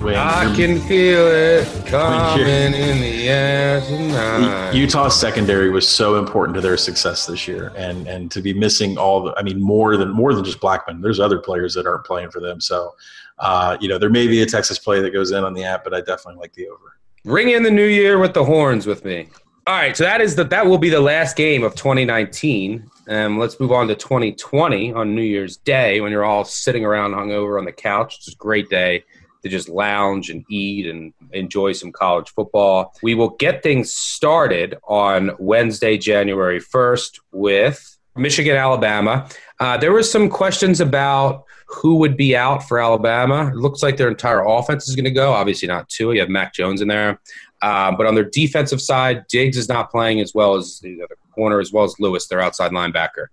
When I can feel it coming in the air tonight. Utah's secondary was so important to their success this year, and and to be missing all the, I mean, more than more than just Blackman. There's other players that aren't playing for them. So, uh, you know, there may be a Texas play that goes in on the app, but I definitely like the over. Ring in the new year with the horns with me. All right, so that is the that will be the last game of 2019. Um, let's move on to 2020 on New Year's Day when you're all sitting around hungover on the couch. It's a great day to just lounge and eat and enjoy some college football. We will get things started on Wednesday, January 1st with Michigan, Alabama. Uh, there were some questions about who would be out for Alabama. It looks like their entire offense is going to go. Obviously, not Tua. You have Mac Jones in there. Uh, but on their defensive side, Diggs is not playing as well as the other corner, as well as Lewis, their outside linebacker.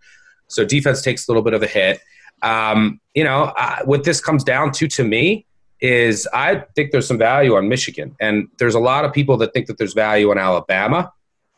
So defense takes a little bit of a hit. Um, you know, uh, what this comes down to to me is I think there's some value on Michigan, and there's a lot of people that think that there's value on Alabama,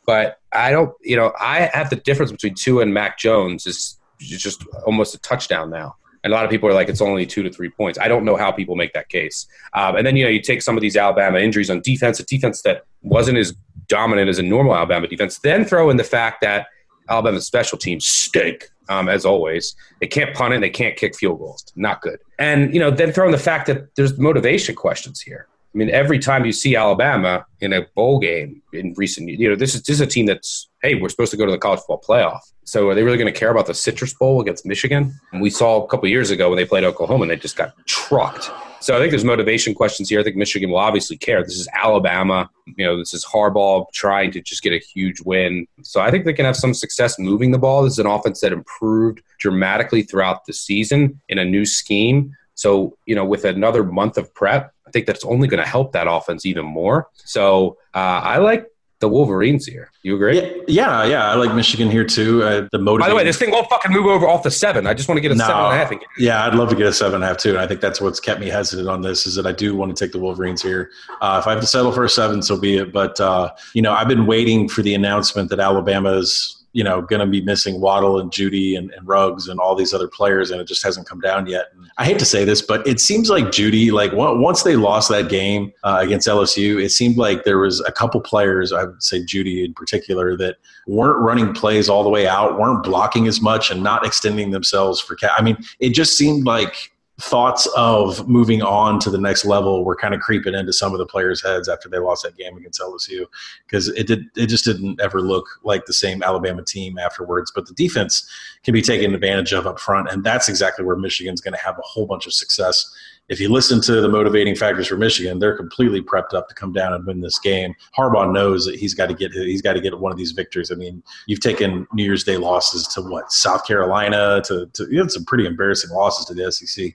but I don't. You know, I have the difference between Tua and Mac Jones is just almost a touchdown now. And a lot of people are like, it's only two to three points. I don't know how people make that case. Um, and then, you know, you take some of these Alabama injuries on defense, a defense that wasn't as dominant as a normal Alabama defense, then throw in the fact that Alabama's special teams stink, um, as always. They can't punt it, they can't kick field goals. Not good. And, you know, then throw in the fact that there's motivation questions here. I mean, every time you see Alabama in a bowl game in recent, you know, this is this is a team that's hey, we're supposed to go to the college football playoff. So are they really going to care about the Citrus Bowl against Michigan? And we saw a couple years ago when they played Oklahoma, and they just got trucked. So I think there's motivation questions here. I think Michigan will obviously care. This is Alabama. You know, this is Harbaugh trying to just get a huge win. So I think they can have some success moving the ball. This is an offense that improved dramatically throughout the season in a new scheme. So, you know, with another month of prep, I think that's only going to help that offense even more. So uh, I like the Wolverines here. You agree? Yeah, yeah, yeah. I like Michigan here too. Uh, the motivating. By the way, this thing won't fucking move over off the seven. I just want to get a No. seven and a half. again. Yeah, I'd love to get a seven and a half too. And I think that's what's kept me hesitant on this is that I do want to take the Wolverines here. Uh, if I have to settle for a seven, so be it. But uh, you know, I've been waiting for the announcement that Alabama's you know going to be missing Waddle and Jeudy and, and Ruggs and all these other players, and it just hasn't come down yet. And I hate to say this, but it seems like Jeudy, like once they lost that game uh, against LSU, it seemed like there was a couple players, I would say Jeudy in particular, that weren't running plays all the way out, weren't blocking as much, and not extending themselves for. Ca- I mean, it just seemed like thoughts of moving on to the next level were kind of creeping into some of the players' heads after they lost that game against LSU because it did it just didn't ever look like the same Alabama team afterwards. But the defense can be taken advantage of up front, and that's exactly where Michigan's going to have a whole bunch of success. If you listen to the motivating factors for Michigan, they're completely prepped up to come down and win this game. Harbaugh knows that he's got to get he's got to get one of these victories. I mean, you've taken New Year's Day losses to what South Carolina to, to you had some pretty embarrassing losses to the SEC.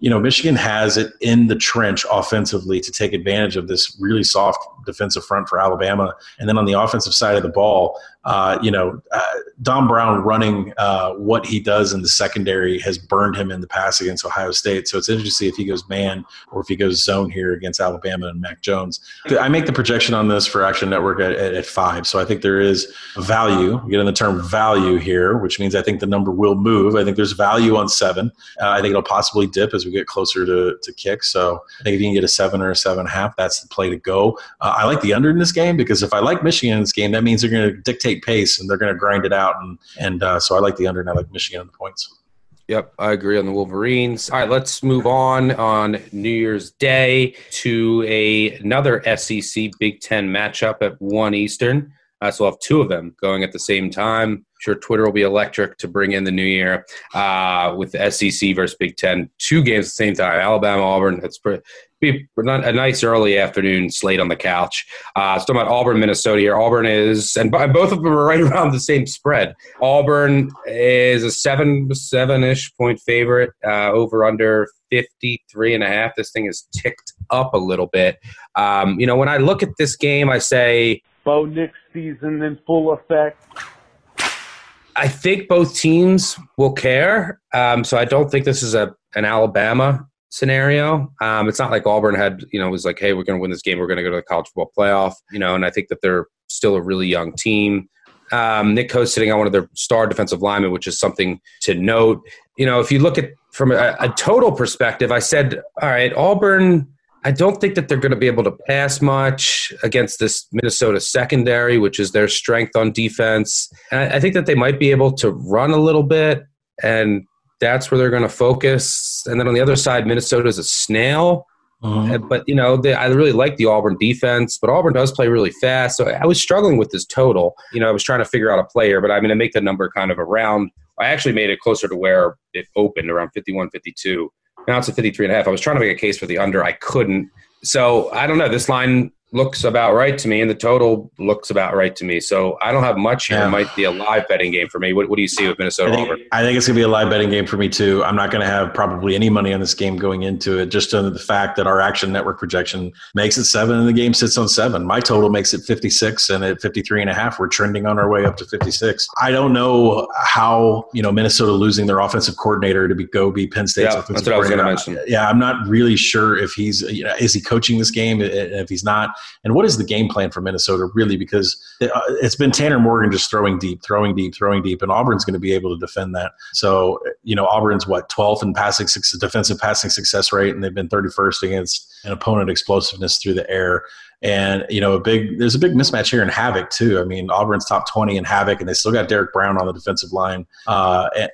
you know, Michigan has it in the trench offensively to take advantage of this really soft defensive front for Alabama. And then on the offensive side of the ball, uh, you know, uh, Don Brown running uh, what he does in the secondary has burned him in the past against Ohio State. So it's interesting to see if he goes man or if he goes zone here against Alabama and Mac Jones. I make the projection on this for Action Network at, at, at five. So I think there is value. We get in the term value here, which means I think the number will move. I think there's value on seven. Uh, I think it'll possibly dip as we get closer to, to kick. So I think if you can get a seven or a seven and a half, that's the play to go. Uh, I like the under in this game because if I like Michigan in this game, that means they're going to dictate pace and they're going to grind it out. And and uh, so I like the under and I like Michigan on the points. Yep, I agree on the Wolverines. All right, let's move on on New Year's Day to a, another SEC Big Ten matchup at one Eastern. Uh, so we'll have two of them going at the same time. I'm sure Twitter will be electric to bring in the new year uh, with the SEC versus Big Ten. Two games at the same time. Alabama, Auburn. That's pretty, be a nice early afternoon slate on the couch. Uh, so about Auburn, Minnesota here. Auburn is, and both of them are right around the same spread. Auburn is a seven, seven-ish point favorite uh, over under 53 and a half. This thing is ticked up a little bit. Um, you know, when I look at this game, I say, Bo Nix season in full effect. I think both teams will care. Um, so I don't think this is a an Alabama scenario. Um, it's not like Auburn had, you know, was like, hey, we're going to win this game. We're going to go to the college football playoff, you know, and I think that they're still a really young team. Um, Nick Coe's sitting on one of their star defensive linemen, which is something to note. You know, if you look at from a, a total perspective, I said, all right, Auburn. I don't think that they're going to be able to pass much against this Minnesota secondary, which is their strength on defense. And I, I think that they might be able to run a little bit, and that's where they're going to focus. And then on the other side, Minnesota is a snail. Uh-huh. But you know, they, I really like the Auburn defense, but Auburn does play really fast. So I was struggling with this total. You know, I was trying to figure out a player, but I'm going to make the number kind of around. I actually made it closer to where it opened around 51, 52. Now it's a 53 and a half. I was trying to make a case for the under. I couldn't. So I don't know. This line looks about right to me, and the total looks about right to me. So I don't have much here. Yeah. It might be a live betting game for me. What, what do you see with Minnesota I think, I think it's going to be a live betting game for me too. I'm not going to have probably any money on this game going into it, just under the fact that our Action Network projection makes it seven, and the game sits on seven. My total makes it 56, and at 53 and a half, we're trending on our way up to 56. I don't know how you know Minnesota losing their offensive coordinator to be go be Penn State's yeah, offensive that's what I was going to mention. Yeah, I'm not really sure if he's you know, is he coaching this game. If he's not, and what is the game plan for Minnesota really? Because uh, been Tanner Morgan just throwing deep, throwing deep, throwing deep, and Auburn's going to be able to defend that. So you know, Auburn's what 12th in passing defensive passing success rate, and they've been 31st against an opponent explosiveness through the air. And you know, a big there's a big mismatch here in Havoc too. I mean, Auburn's top 20 in Havoc, and they still got Derrick Brown on the defensive line. Uh, and,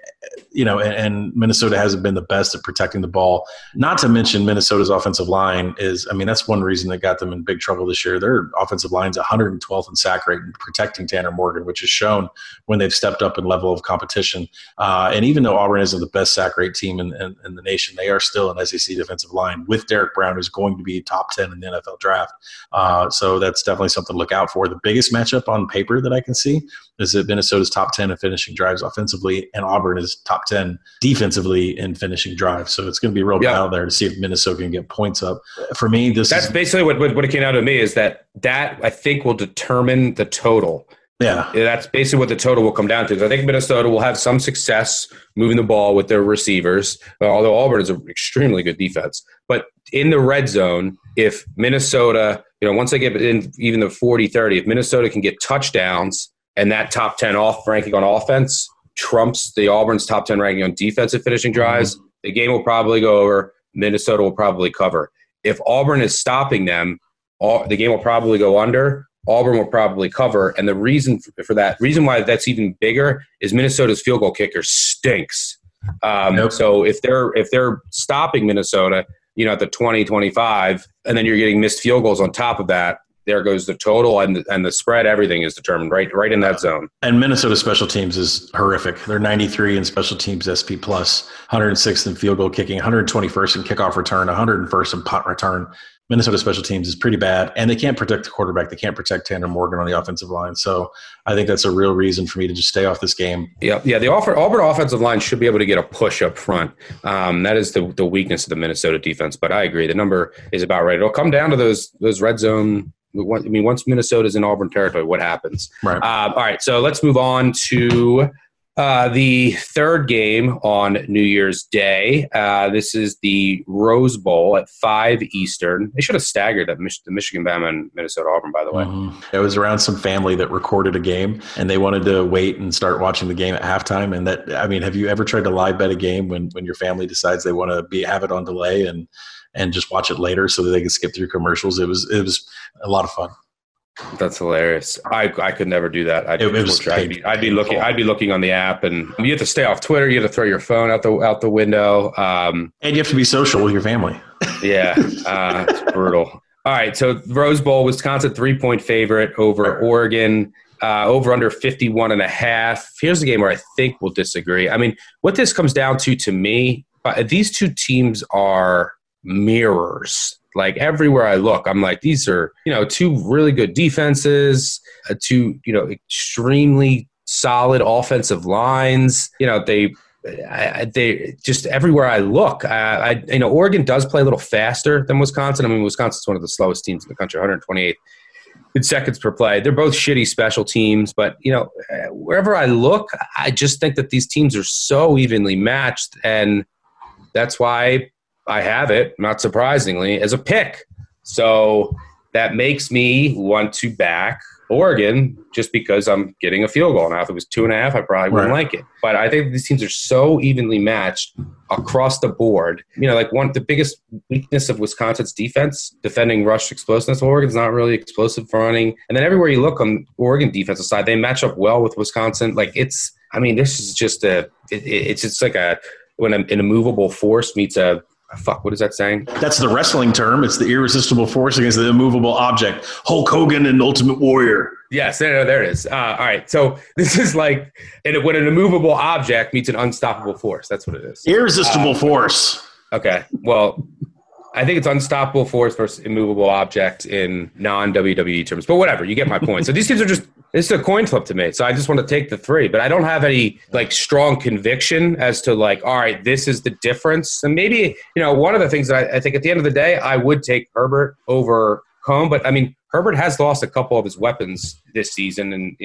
you know, and, Minnesota hasn't been the best at protecting the ball. Not to mention Minnesota's offensive line is. I mean, that's one reason that got them in big trouble this year. Their offensive line's 112th in sack rate and protecting Tanner Morgan, which is shown when they've stepped up in level of competition. Uh, and even though Auburn isn't the best sack rate team in, in, in the nation, they are still an SEC defensive line with Derrick Brown, who's going to be top 10 in the NFL draft. Uh, so that's definitely something to look out for. The biggest matchup on paper that I can see is that Minnesota's top 10 in finishing drives offensively, and Auburn is top 10 defensively in finishing drives. So it's going to be a real battle there to see if Minnesota can get points up. For me, this that's is, basically what, what it came out to me is that that I think will determine the total. Yeah. That's basically what the total will come down to. I think Minnesota will have some success moving the ball with their receivers, uh, although Auburn is an extremely good defense. But in the red zone, if Minnesota you know, once they get in even the 40 30, if Minnesota can get touchdowns and that top 10 off ranking on offense trumps the Auburn's top 10 ranking on defensive finishing mm-hmm. drives, mm-hmm. the game will probably go over. Minnesota will probably cover. If Auburn is stopping them, all, the game will probably go under. Auburn will probably cover. And the reason for that, reason why that's even bigger is Minnesota's field goal kicker stinks. Um, nope. So if they're if they're stopping Minnesota, you know, at the 20, 25, and then you're getting missed field goals on top of that, there goes the total and the, and the spread. Everything is determined right right in that zone. And Minnesota special teams is horrific. They're 93 in special teams SP plus, 106th in field goal kicking, 121st in kickoff return, 101st in punt return. Minnesota special teams is pretty bad, and they can't protect the quarterback. They can't protect Tanner Morgan on the offensive line. So I think that's a real reason for me to just stay off this game. Yeah, yeah. The Auburn offensive line should be able to get a push up front. Um, that is the the weakness of the Minnesota defense. But I agree, the number is about right. It'll come down to those those red zone. I mean, once Minnesota's in Auburn territory, what happens? Right. Uh, all right. So let's move on to uh, the third game on New Year's Day. Uh, this is the Rose Bowl at 5 Eastern. They should have staggered that Mich- the Michigan, Bama, and Minnesota Auburn, by the way. Mm-hmm. I was around some family that recorded a game and they wanted to wait and start watching the game at halftime. And that, I mean, have you ever tried to live bet a game when, when your family decides they want to be have it on delay and, and just watch it later so that they can skip through commercials? It was, it was a lot of fun. That's hilarious. I, I could never do that. I'd, It was I'd, be, I'd be looking. I'd be looking on the app, and you have to stay off Twitter. You have to throw your phone out the out the window. Um, And you have to be social with your family. yeah, uh, it's brutal. All right, so Rose Bowl, Wisconsin three point favorite over Oregon. Uh, over under 51 and a half. Here's the game where I think we'll disagree. I mean, what this comes down to to me, uh, these two teams are mirrors. Like everywhere I look, I'm like, these are, you know, two really good defenses, uh, two, you know, extremely solid offensive lines. You know, they, I, they just everywhere I look, I, I, you know, Oregon does play a little faster than Wisconsin. I mean, Wisconsin's one of the slowest teams in the country, 128th in seconds per play. They're both shitty special teams, but you know, wherever I look, I just think that these teams are so evenly matched, and that's why I have it, not surprisingly, as a pick. So that makes me want to back Oregon just because I'm getting a field goal. Now, if it was two and a half, I probably wouldn't Right. like it. But I think these teams are so evenly matched across the board. You know, like one the biggest weakness of Wisconsin's defense, defending rush explosiveness. Oregon's not really explosive running, and then everywhere you look on Oregon defensive side, they match up well with Wisconsin. Like it's, I mean, this is just a, it, it's just like a when an immovable force meets a fuck. What is that saying? That's the wrestling term. It's the irresistible force against the immovable object. Hulk Hogan and Ultimate Warrior. Yes, there, there it is. Uh, all right, so this is like when an immovable object meets an unstoppable force. That's what it is. Irresistible force. Okay. Well, I think it's unstoppable force versus immovable object in non WWE terms, but whatever. You get my point. So these teams are just it's a coin flip to me. So I just want to take the three, but I don't have any like strong conviction as to like, all right, this is the difference. And maybe you know one of the things that I, I think at the end of the day, I would take Herbert over Coan, but I mean Herbert has lost a couple of his weapons this season, and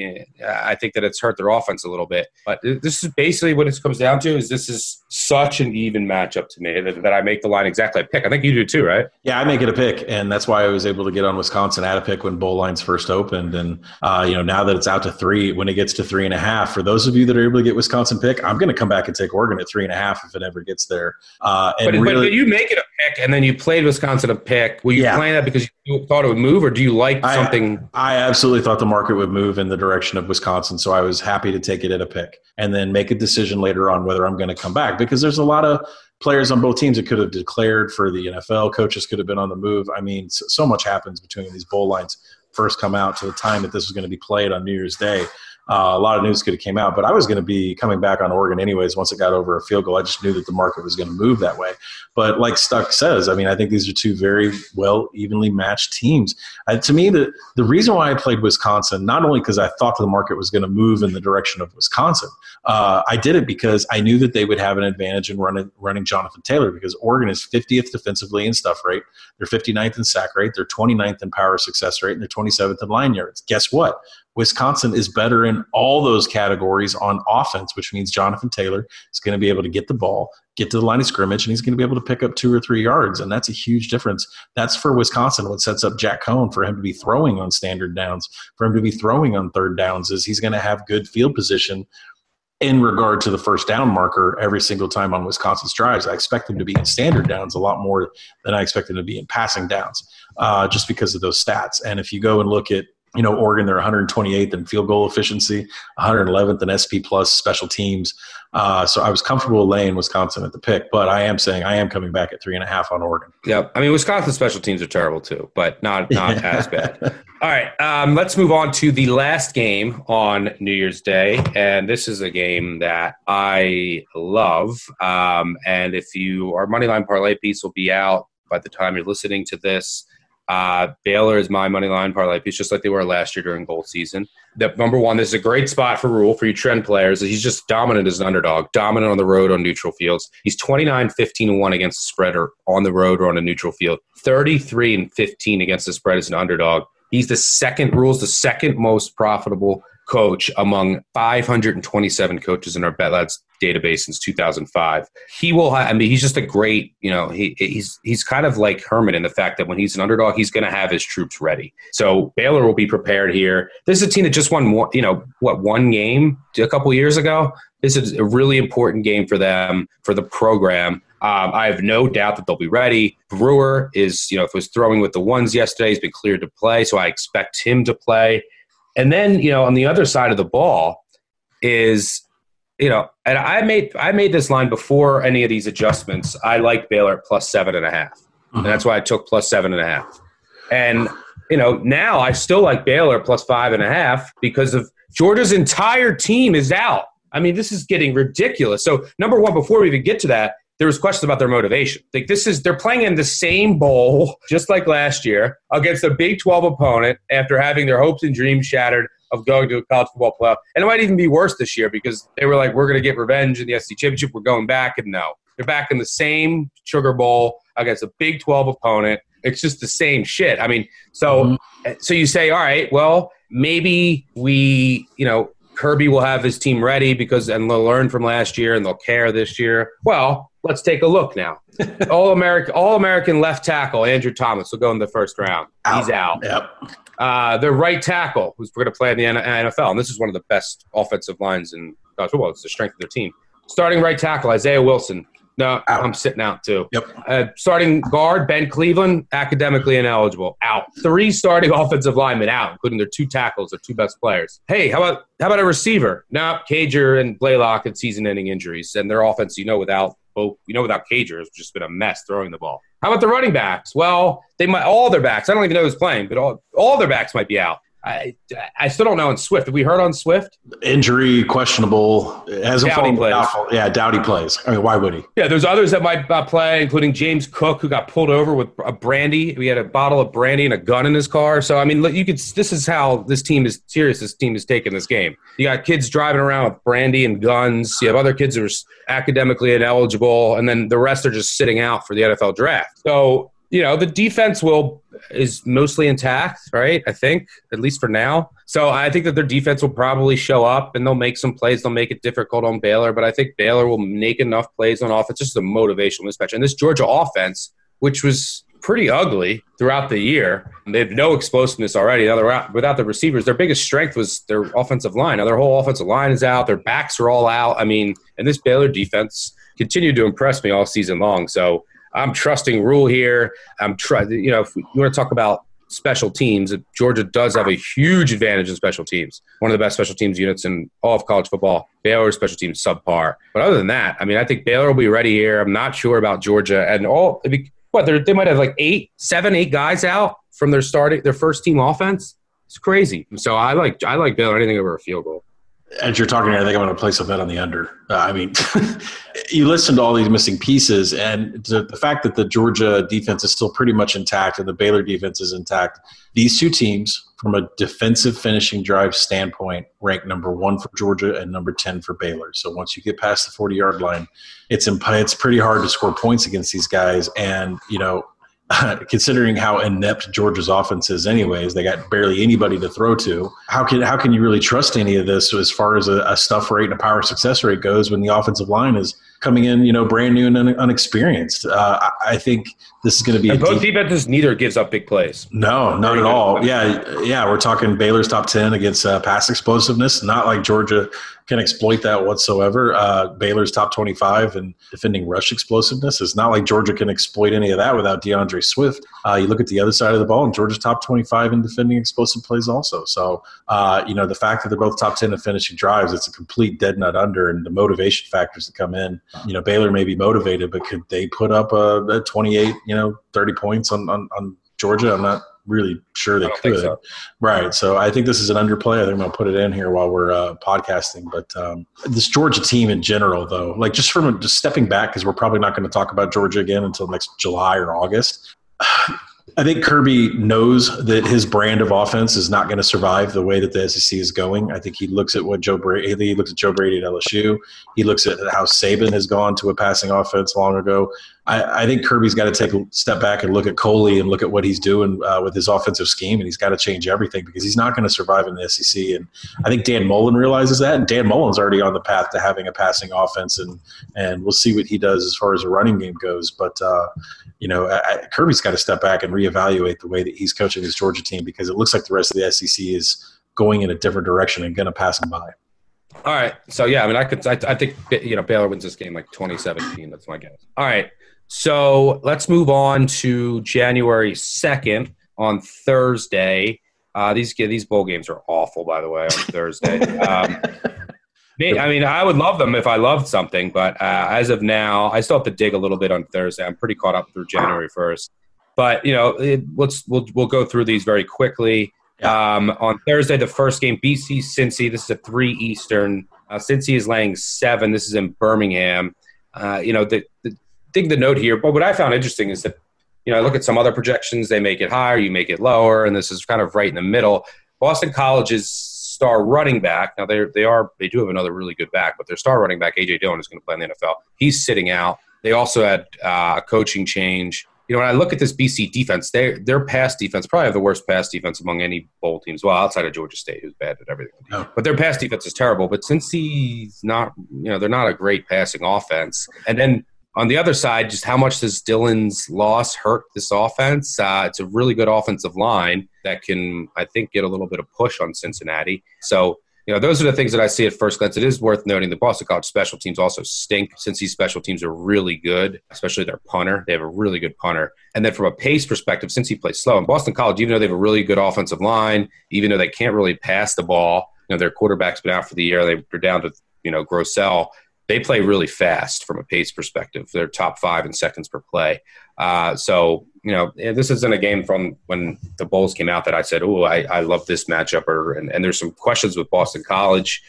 uh, I think that it's hurt their offense a little bit. But this is basically what it comes down to: is this is such an even matchup to me that, that I make the line exactly a pick. I think you do too, right? Yeah, I make it a pick, and that's why I was able to get on Wisconsin at a pick when bowl lines first opened. And uh, you know, now that it's out to three, when it gets to three and a half, for those of you that are able to get Wisconsin pick, I'm going to come back and take Oregon at three and a half if it ever gets there. Uh, and But, but, really, but you make it a pick, and then you played Wisconsin a pick. Were you Yeah. playing that because you thought it would move, or do you like I- something? I absolutely thought the market would move in the direction of Wisconsin, so I was happy to take it at a pick and then make a decision later on whether I'm going to come back because there's a lot of players on both teams that could have declared for the NFL. Coaches could have been on the move. I mean, so, so much happens between these bowl lines first come out to the time that this was going to be played on New Year's Day. Uh, a lot of news could have came out, but I was going to be coming back on Oregon anyways. Once it got over a field goal, I just knew that the market was going to move that way. But like Stuck says, I mean, I think these are two very well evenly matched teams. Uh, to me, the the reason why I played Wisconsin, not only because I thought the market was going to move in the direction of Wisconsin, uh, I did it because I knew that they would have an advantage in running running Jonathan Taylor because Oregon is 50th defensively in stuff rate, they're 59th in sack rate, they're 29th in power success rate, and they're 27th in line yards. Guess what? Wisconsin is better in all those categories on offense, which means Jonathan Taylor is going to be able to get the ball, get to the line of scrimmage, and he's going to be able to pick up two or three yards. And that's a huge difference. That's for Wisconsin. What sets up Jack Coan for him to be throwing on standard downs, for him to be throwing on third downs, is he's going to have good field position in regard to the first down marker every single time on Wisconsin's drives. I expect him to be in standard downs a lot more than I expect him to be in passing downs, uh, just because of those stats. And if you go and look at You know, Oregon, they're 128th in field goal efficiency, 111th in SP plus special teams. Uh, so I was comfortable laying Wisconsin at the pick, but I am saying I am coming back at three and a half on Oregon. Yep. I mean, Wisconsin special teams are terrible too, but not not yeah. as bad. All right. Um, let's move on to the last game on New Year's Day, and this is a game that I love. Um, and if you our moneyline parlay piece will be out by the time you're listening to this. Uh, Baylor is my money line parlay piece, just like they were last year during bowl season. The number one, this is a great spot for Rhule for you trend players. He's just dominant as an underdog, dominant on the road on neutral fields. He's 29, 15, and 1 against the spread or on the road or on a neutral field, 33 and 15 against the spread as an underdog. He's the second, Rhule's, the second most profitable coach among 527 coaches in our Bet Labs database since 2005. He will. I mean, he's just a great. You know, he, he's he's kind of like Herman in the fact that when he's an underdog, he's going to have his troops ready. So Baylor will be prepared here. This is a team that just won. One, you know, what one game a couple years ago. This is a really important game for them for the program. Um, I have no doubt that they'll be ready. Brewer is, you know, if was throwing with the ones yesterday, he's been cleared to play, so I expect him to play. And then, you know, on the other side of the ball is, you know, and I made I made this line before any of these adjustments. I like Baylor at plus seven and a half. And that's why I took plus seven and a half. And, you know, now I still like Baylor plus five and a half because of Georgia's entire team is out. I mean, this is getting ridiculous. So, number one, before we even get to that, there was questions about their motivation. Like this is they're playing in the same bowl just like last year against a Big 12 opponent after having their hopes and dreams shattered of going to a college football playoff. And it might even be worse this year because they were like, we're going to get revenge in the SEC championship. We're going back, and no, they're back in the same Sugar Bowl against a Big 12 opponent. It's just the same shit. I mean, so mm-hmm. so you say, all right, well, maybe we, you know, Kirby will have his team ready because and they'll learn from last year and they'll care this year. Well, let's take a look now. all American, all American left tackle Andrew Thomas will go in the first round. He's out. Yep. Uh, the right tackle, who's going to play in the NFL, and this is one of the best offensive lines in college football. It's the strength of their team. Starting right tackle Isaiah Wilson. No, out. I'm sitting out too. Yep. Uh, starting guard Ben Cleveland, academically ineligible, out. Three starting offensive linemen out, including their two tackles, their two best players. Hey, how about how about a receiver? No, Cager and Blaylock had season-ending injuries, and their offense, you know, without both, you know, without Cager, has just been a mess throwing the ball. How about the running backs? Well, they might all their backs. I don't even know who's playing, but all all their backs might be out. I, I still don't know on Swift. Have we heard on Swift? Injury questionable. It hasn't Doughty plays. Doubtful. Yeah, Doughty plays. I mean, why would he? Yeah, there's others that might uh, play, including James Cook, who got pulled over with a brandy. We had a bottle of brandy and a gun in his car. So I mean, look, you could. This is how this team is serious. This team is taking this game. You got kids driving around with brandy and guns. You have other kids who are academically ineligible, and then the rest are just sitting out for the NFL draft. So you know the defense will is mostly intact right? I think at least for now. So i think that their defense will probably show up and they'll make some plays. They'll make it difficult on baylor but i think baylor will make enough plays on offense. Just a motivational mismatch. And this georgia offense which was pretty ugly throughout the year they have no explosiveness already. Now they're out, without the receivers their biggest strength was their offensive line. Now their whole offensive line is out. Their backs are all out. I mean and this baylor defense continued to impress me all season long. So I'm trusting Rhule here. I'm trying. You know, if you want to talk about special teams, Georgia does have a huge advantage in special teams. One of the best special teams units in all of college football. Baylor special teams subpar. But other than that, I mean, I think Baylor will be ready here. I'm not sure about Georgia and all. What they might have like eight, seven, eight guys out from their starting their first team offense. It's crazy. So I like I like Baylor anything over a field goal as you're talking here, I think I'm going to place a bet on the under. Uh, I mean, you listen to all these missing pieces, and the, the, fact that the Georgia defense is still pretty much intact and the Baylor defense is intact. These two teams, from a defensive finishing drive standpoint, rank number one for Georgia and number ten for Baylor. So once you get past the 40 yard line, it's imp- it's pretty hard to score points against these guys. And you know, considering how inept Georgia's offense is, anyways, they got barely anybody to throw to. How can how can you really trust any of this as far as a, a stuff rate and a power success rate goes when the offensive line is coming in, you know, brand new and un- unexperienced. Uh, I, think this is going to be And both deep- defenses neither gives up big plays. no, not at all. Yeah, yeah, we're talking Baylor's top ten against uh, pass explosiveness. Not like Georgia can exploit that whatsoever. Uh, Baylor's top twenty-five and defending rush explosiveness. It's not like Georgia can exploit any of that without DeAndre Swift. Uh, you look at the other side of the ball, and Georgia's top twenty-five in defending explosive plays also. So, uh, you know, the fact that they're both top ten in finishing drives, it's a complete dead nut under, and the motivation factors that come in. You know, Baylor may be motivated, but could they put up a, a twenty-eight, you know, thirty points on on, on Georgia? I'm not really sure they could. so. Right. So I think this is an underplay. I think I'm going to put it in here while we're uh, podcasting. But um, this Georgia team in general, though, like just from just stepping back, because we're probably not going to talk about Georgia again until next July or August. I think Kirby knows that his brand of offense is not going to survive the way that the SEC is going. I think he looks at what Joe Brady he looks at Joe Brady at LSU. He looks at how Saban has gone to a passing offense long ago. I, I think Kirby's got to take a step back and look at Coley and look at what he's doing uh, with his offensive scheme, and he's got to change everything because he's not going to survive in the SEC. And I think Dan Mullen realizes that, and Dan Mullen's already on the path to having a passing offense, and and we'll see what he does as far as a running game goes. But uh, you know, I, Kirby's got to step back and reevaluate the way that he's coaching his Georgia team because it looks like the rest of the SEC is going in a different direction and going to pass him by. All right. So yeah, I mean, I could. I, I think you know Baylor wins this game like 2017. That's my guess. All right. So let's move on to January 2nd on Thursday. Uh, these these bowl games are awful, by the way, on Thursday. Um, I mean, I would love them if I loved something, but uh, as of now, I still have to dig a little bit on Thursday. I'm pretty caught up through January 1st, but you know, it, let's we'll we'll go through these very quickly. Um, on Thursday, the first game, BC Cincy. This is a three Eastern. Uh, Cincy is laying seven. This is in Birmingham. Uh, you know, the, the thing to note here, but what I found interesting is that, you know, I look at some other projections, they make it higher, you make it lower, and this is kind of right in the middle. Boston College's star running back, now they they are they do have another really good back, but their star running back, AJ Dillon, is going to play in the NFL. He's sitting out. They also had uh, a coaching change. You know, when I look at this BC defense, they their pass defense probably have the worst pass defense among any bowl teams. Well, outside of Georgia State, who's bad at everything. Oh. But their pass defense is terrible. But Cincy's not, you know, they're not a great passing offense. And then on the other side, just how much does Dillon's loss hurt this offense? Uh, it's a really good offensive line that can, I think, get a little bit of push on Cincinnati. So, you know, those are the things that I see at first glance. It is worth noting the Boston College special teams also stink Cincy's special teams are really good, especially their punter. They have a really good punter. And then from a pace perspective, Cincy plays slow, in Boston College, even though they have a really good offensive line, even though they can't really pass the ball, you know, their quarterback's been out for the year. They- They're down to, you know, Grosel they play really fast from a pace perspective. They're top five in seconds per play. Uh, so, you know, this isn't a game from when the Bulls came out that I said, oh, I, I love this matchup. Or, and, and there's some questions with Boston College.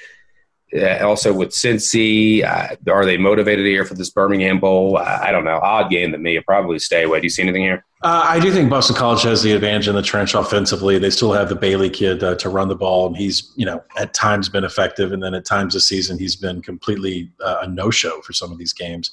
Uh, also with Cincy, uh, are they motivated here for this Birmingham Bowl? Uh, I don't know. Odd game to me. Probably stay away. Do you see anything here? Uh, I do think Boston College has the advantage in the trench offensively. They still have the Bailey kid uh, to run the ball, and he's you know at times been effective, and then at times this season he's been completely uh, a no-show for some of these games.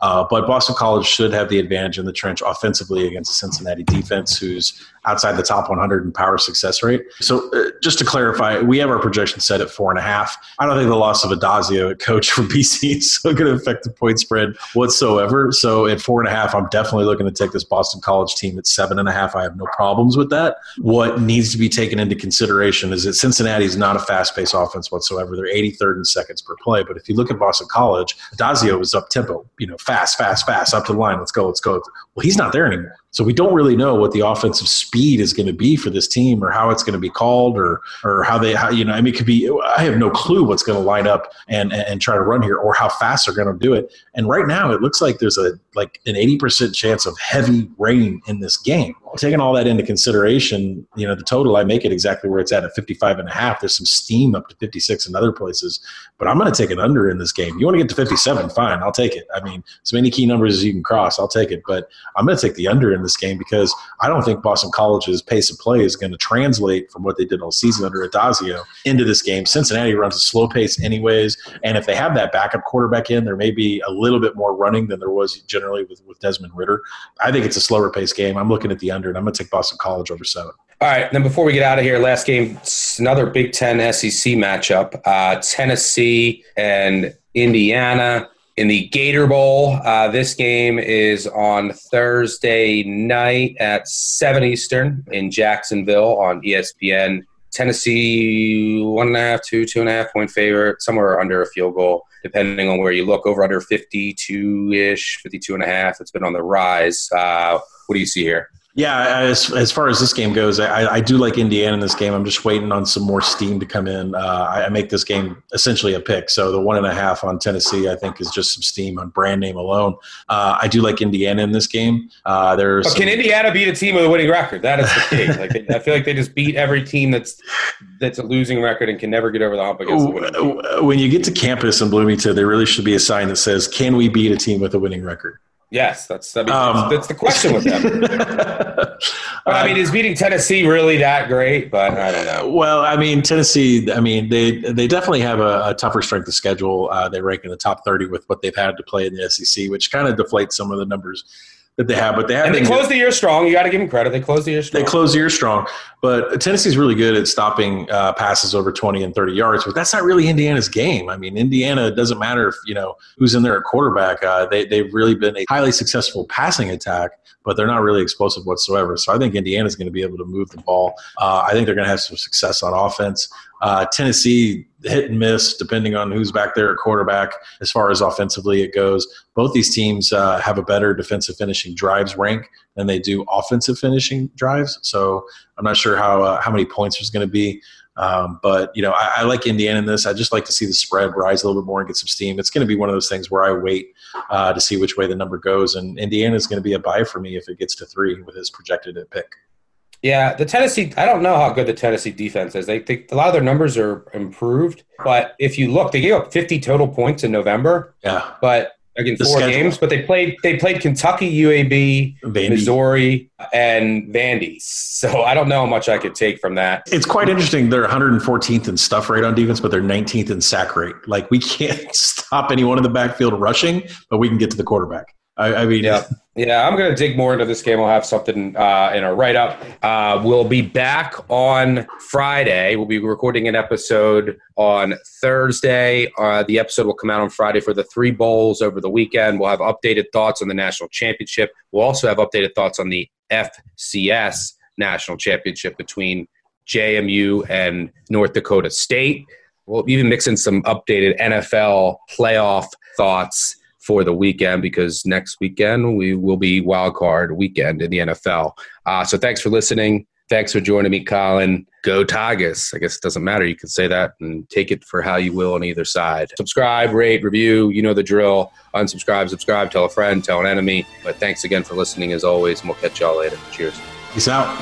Uh, but Boston College should have the advantage in the trench offensively against the Cincinnati defense, who's outside the top 100 in power success rate. So uh, just to clarify, we have our projection set at four and a half. I don't think the loss of Addazio at coach for BC is going to affect the point spread whatsoever. So at four and a half, I'm definitely looking to take this Boston College team at seven and a half. I have no problems with that. What needs to be taken into consideration is that Cincinnati is not a fast paced offense whatsoever. They're 83rd in seconds per play. But if you look at Boston College, Addazio was up tempo, you know, fast, fast, fast, up to the line. Let's go, let's go. Well, he's not there anymore. So we don't really know what the offensive speed is going to be for this team, or how it's going to be called, or or how they, how, you know, I mean, it could be. I have no clue what's going to line up and and try to run here, or how fast they're going to do it. And right now, it looks like there's a like an eighty percent chance of heavy rain in this game. Taking all that into consideration, you know, the total I make it exactly where it's at at 55 and a half. There's some steam up to 56 in other places, but I'm going to take an under in this game. You want to get to 57, fine, I'll take it. I mean, as many key numbers as you can cross, I'll take it. But I'm going to take the under in this game because I don't think Boston College's pace of play is going to translate from what they did all season under Addazio into this game. Cincinnati runs a slow pace anyways, and if they have that backup quarterback in, there may be a little bit more running than there was generally with, with Desmond Ridder. I think it's a slower pace game. I'm looking at the under, and I'm going to take Boston College over seven. All right. Then before we get out of here, last game, another Big Ten SEC matchup. Uh, Tennessee and Indiana. in the Gator Bowl. Uh, this game is on Thursday night at 7 Eastern in Jacksonville on ESPN. Tennessee, one and a half, two, two and a half point favorite, somewhere under a field goal, depending on where you look, over under 52 ish, 52 and a half. It's been on the rise. Uh, what do you see here? Yeah, as, as far as this game goes, I, I do like Indiana in this game. I'm just waiting on some more steam to come in. Uh, I, make this game essentially a pick. So the one and a half on Tennessee, I think, is just some steam on brand name alone. Uh, I do like Indiana in this game. Uh, there's but can Indiana beat a team with a winning record? That is the key. like I feel like they just beat every team that's that's a losing record and can never get over the hump against. The when you get to campus in Bloomington, there really should be a sign that says, "Can we beat a team with a winning record?" Yes, that's I mean, um, that's, that's, the question with them. but, I mean, is beating Tennessee really that great? But I don't know. Well, I mean, Tennessee. I mean, they they definitely have a, a tougher strength of schedule. Uh, they rank in the top thirty with what they've had to play in the SEC, which kind of deflates some of the numbers that they have. But they have. And they closed the year strong. You got to give them credit. They closed the year strong. They closed the year strong. But Tennessee's really good at stopping uh, passes over 20 and 30 yards. But that's not really Indiana's game. I mean, Indiana doesn't matter if you know who's in there at quarterback. Uh, they they've really been a highly successful passing attack, but they're not really explosive whatsoever. So I think Indiana's going to be able to move the ball. Uh, I think they're going to have some success on offense. Uh, Tennessee hit and miss depending on who's back there at quarterback as far as offensively it goes. Both these teams uh, have a better defensive finishing drives rank than they do offensive finishing drives. So I'm not sure how uh, how many points there's going to be. Um, but you know, I, I, like Indiana in this. I just like to see the spread rise a little bit more and get some steam. It's going to be one of those things where I wait uh, to see which way the number goes, and Indiana is going to be a buy for me if it gets to three with his projected pick. Yeah, the Tennessee. I don't know how good the Tennessee defense is. They think a lot of their numbers are improved, but if you look, they gave up 50 total points in November. Yeah, but again, four schedule. games. But they played. They played Kentucky, UAB, Vandy. Missouri, and Vandy. So I don't know how much I could take from that. It's quite interesting. They're 114th in stuff rate on defense, but they're 19th in sack rate. Like we can't stop anyone in the backfield rushing, but we can get to the quarterback. I, I mean, yeah. Yeah, I'm going to dig more into this game. We'll have something uh, in our write up. Uh, we'll be back on Friday. We'll be recording an episode on Thursday. Uh, the episode will come out on Friday for the three bowls over the weekend. We'll have updated thoughts on the national championship. We'll also have updated thoughts on the FCS national championship between JMU and North Dakota State. We'll even mix in some updated NFL playoff thoughts for the weekend because next weekend we will be wild card weekend in the NFL. Uh, so thanks for listening. Thanks for joining me, Collin. Go Tigers. I guess it doesn't matter. You can say that and take it for how you will on either side. Subscribe, rate, review. You know the drill. Unsubscribe, subscribe, tell a friend, tell an enemy. But thanks again for listening as always, and we'll catch y'all later. Cheers. Peace out.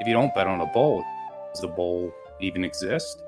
If you don't bet on a bowl, does the bowl even exist?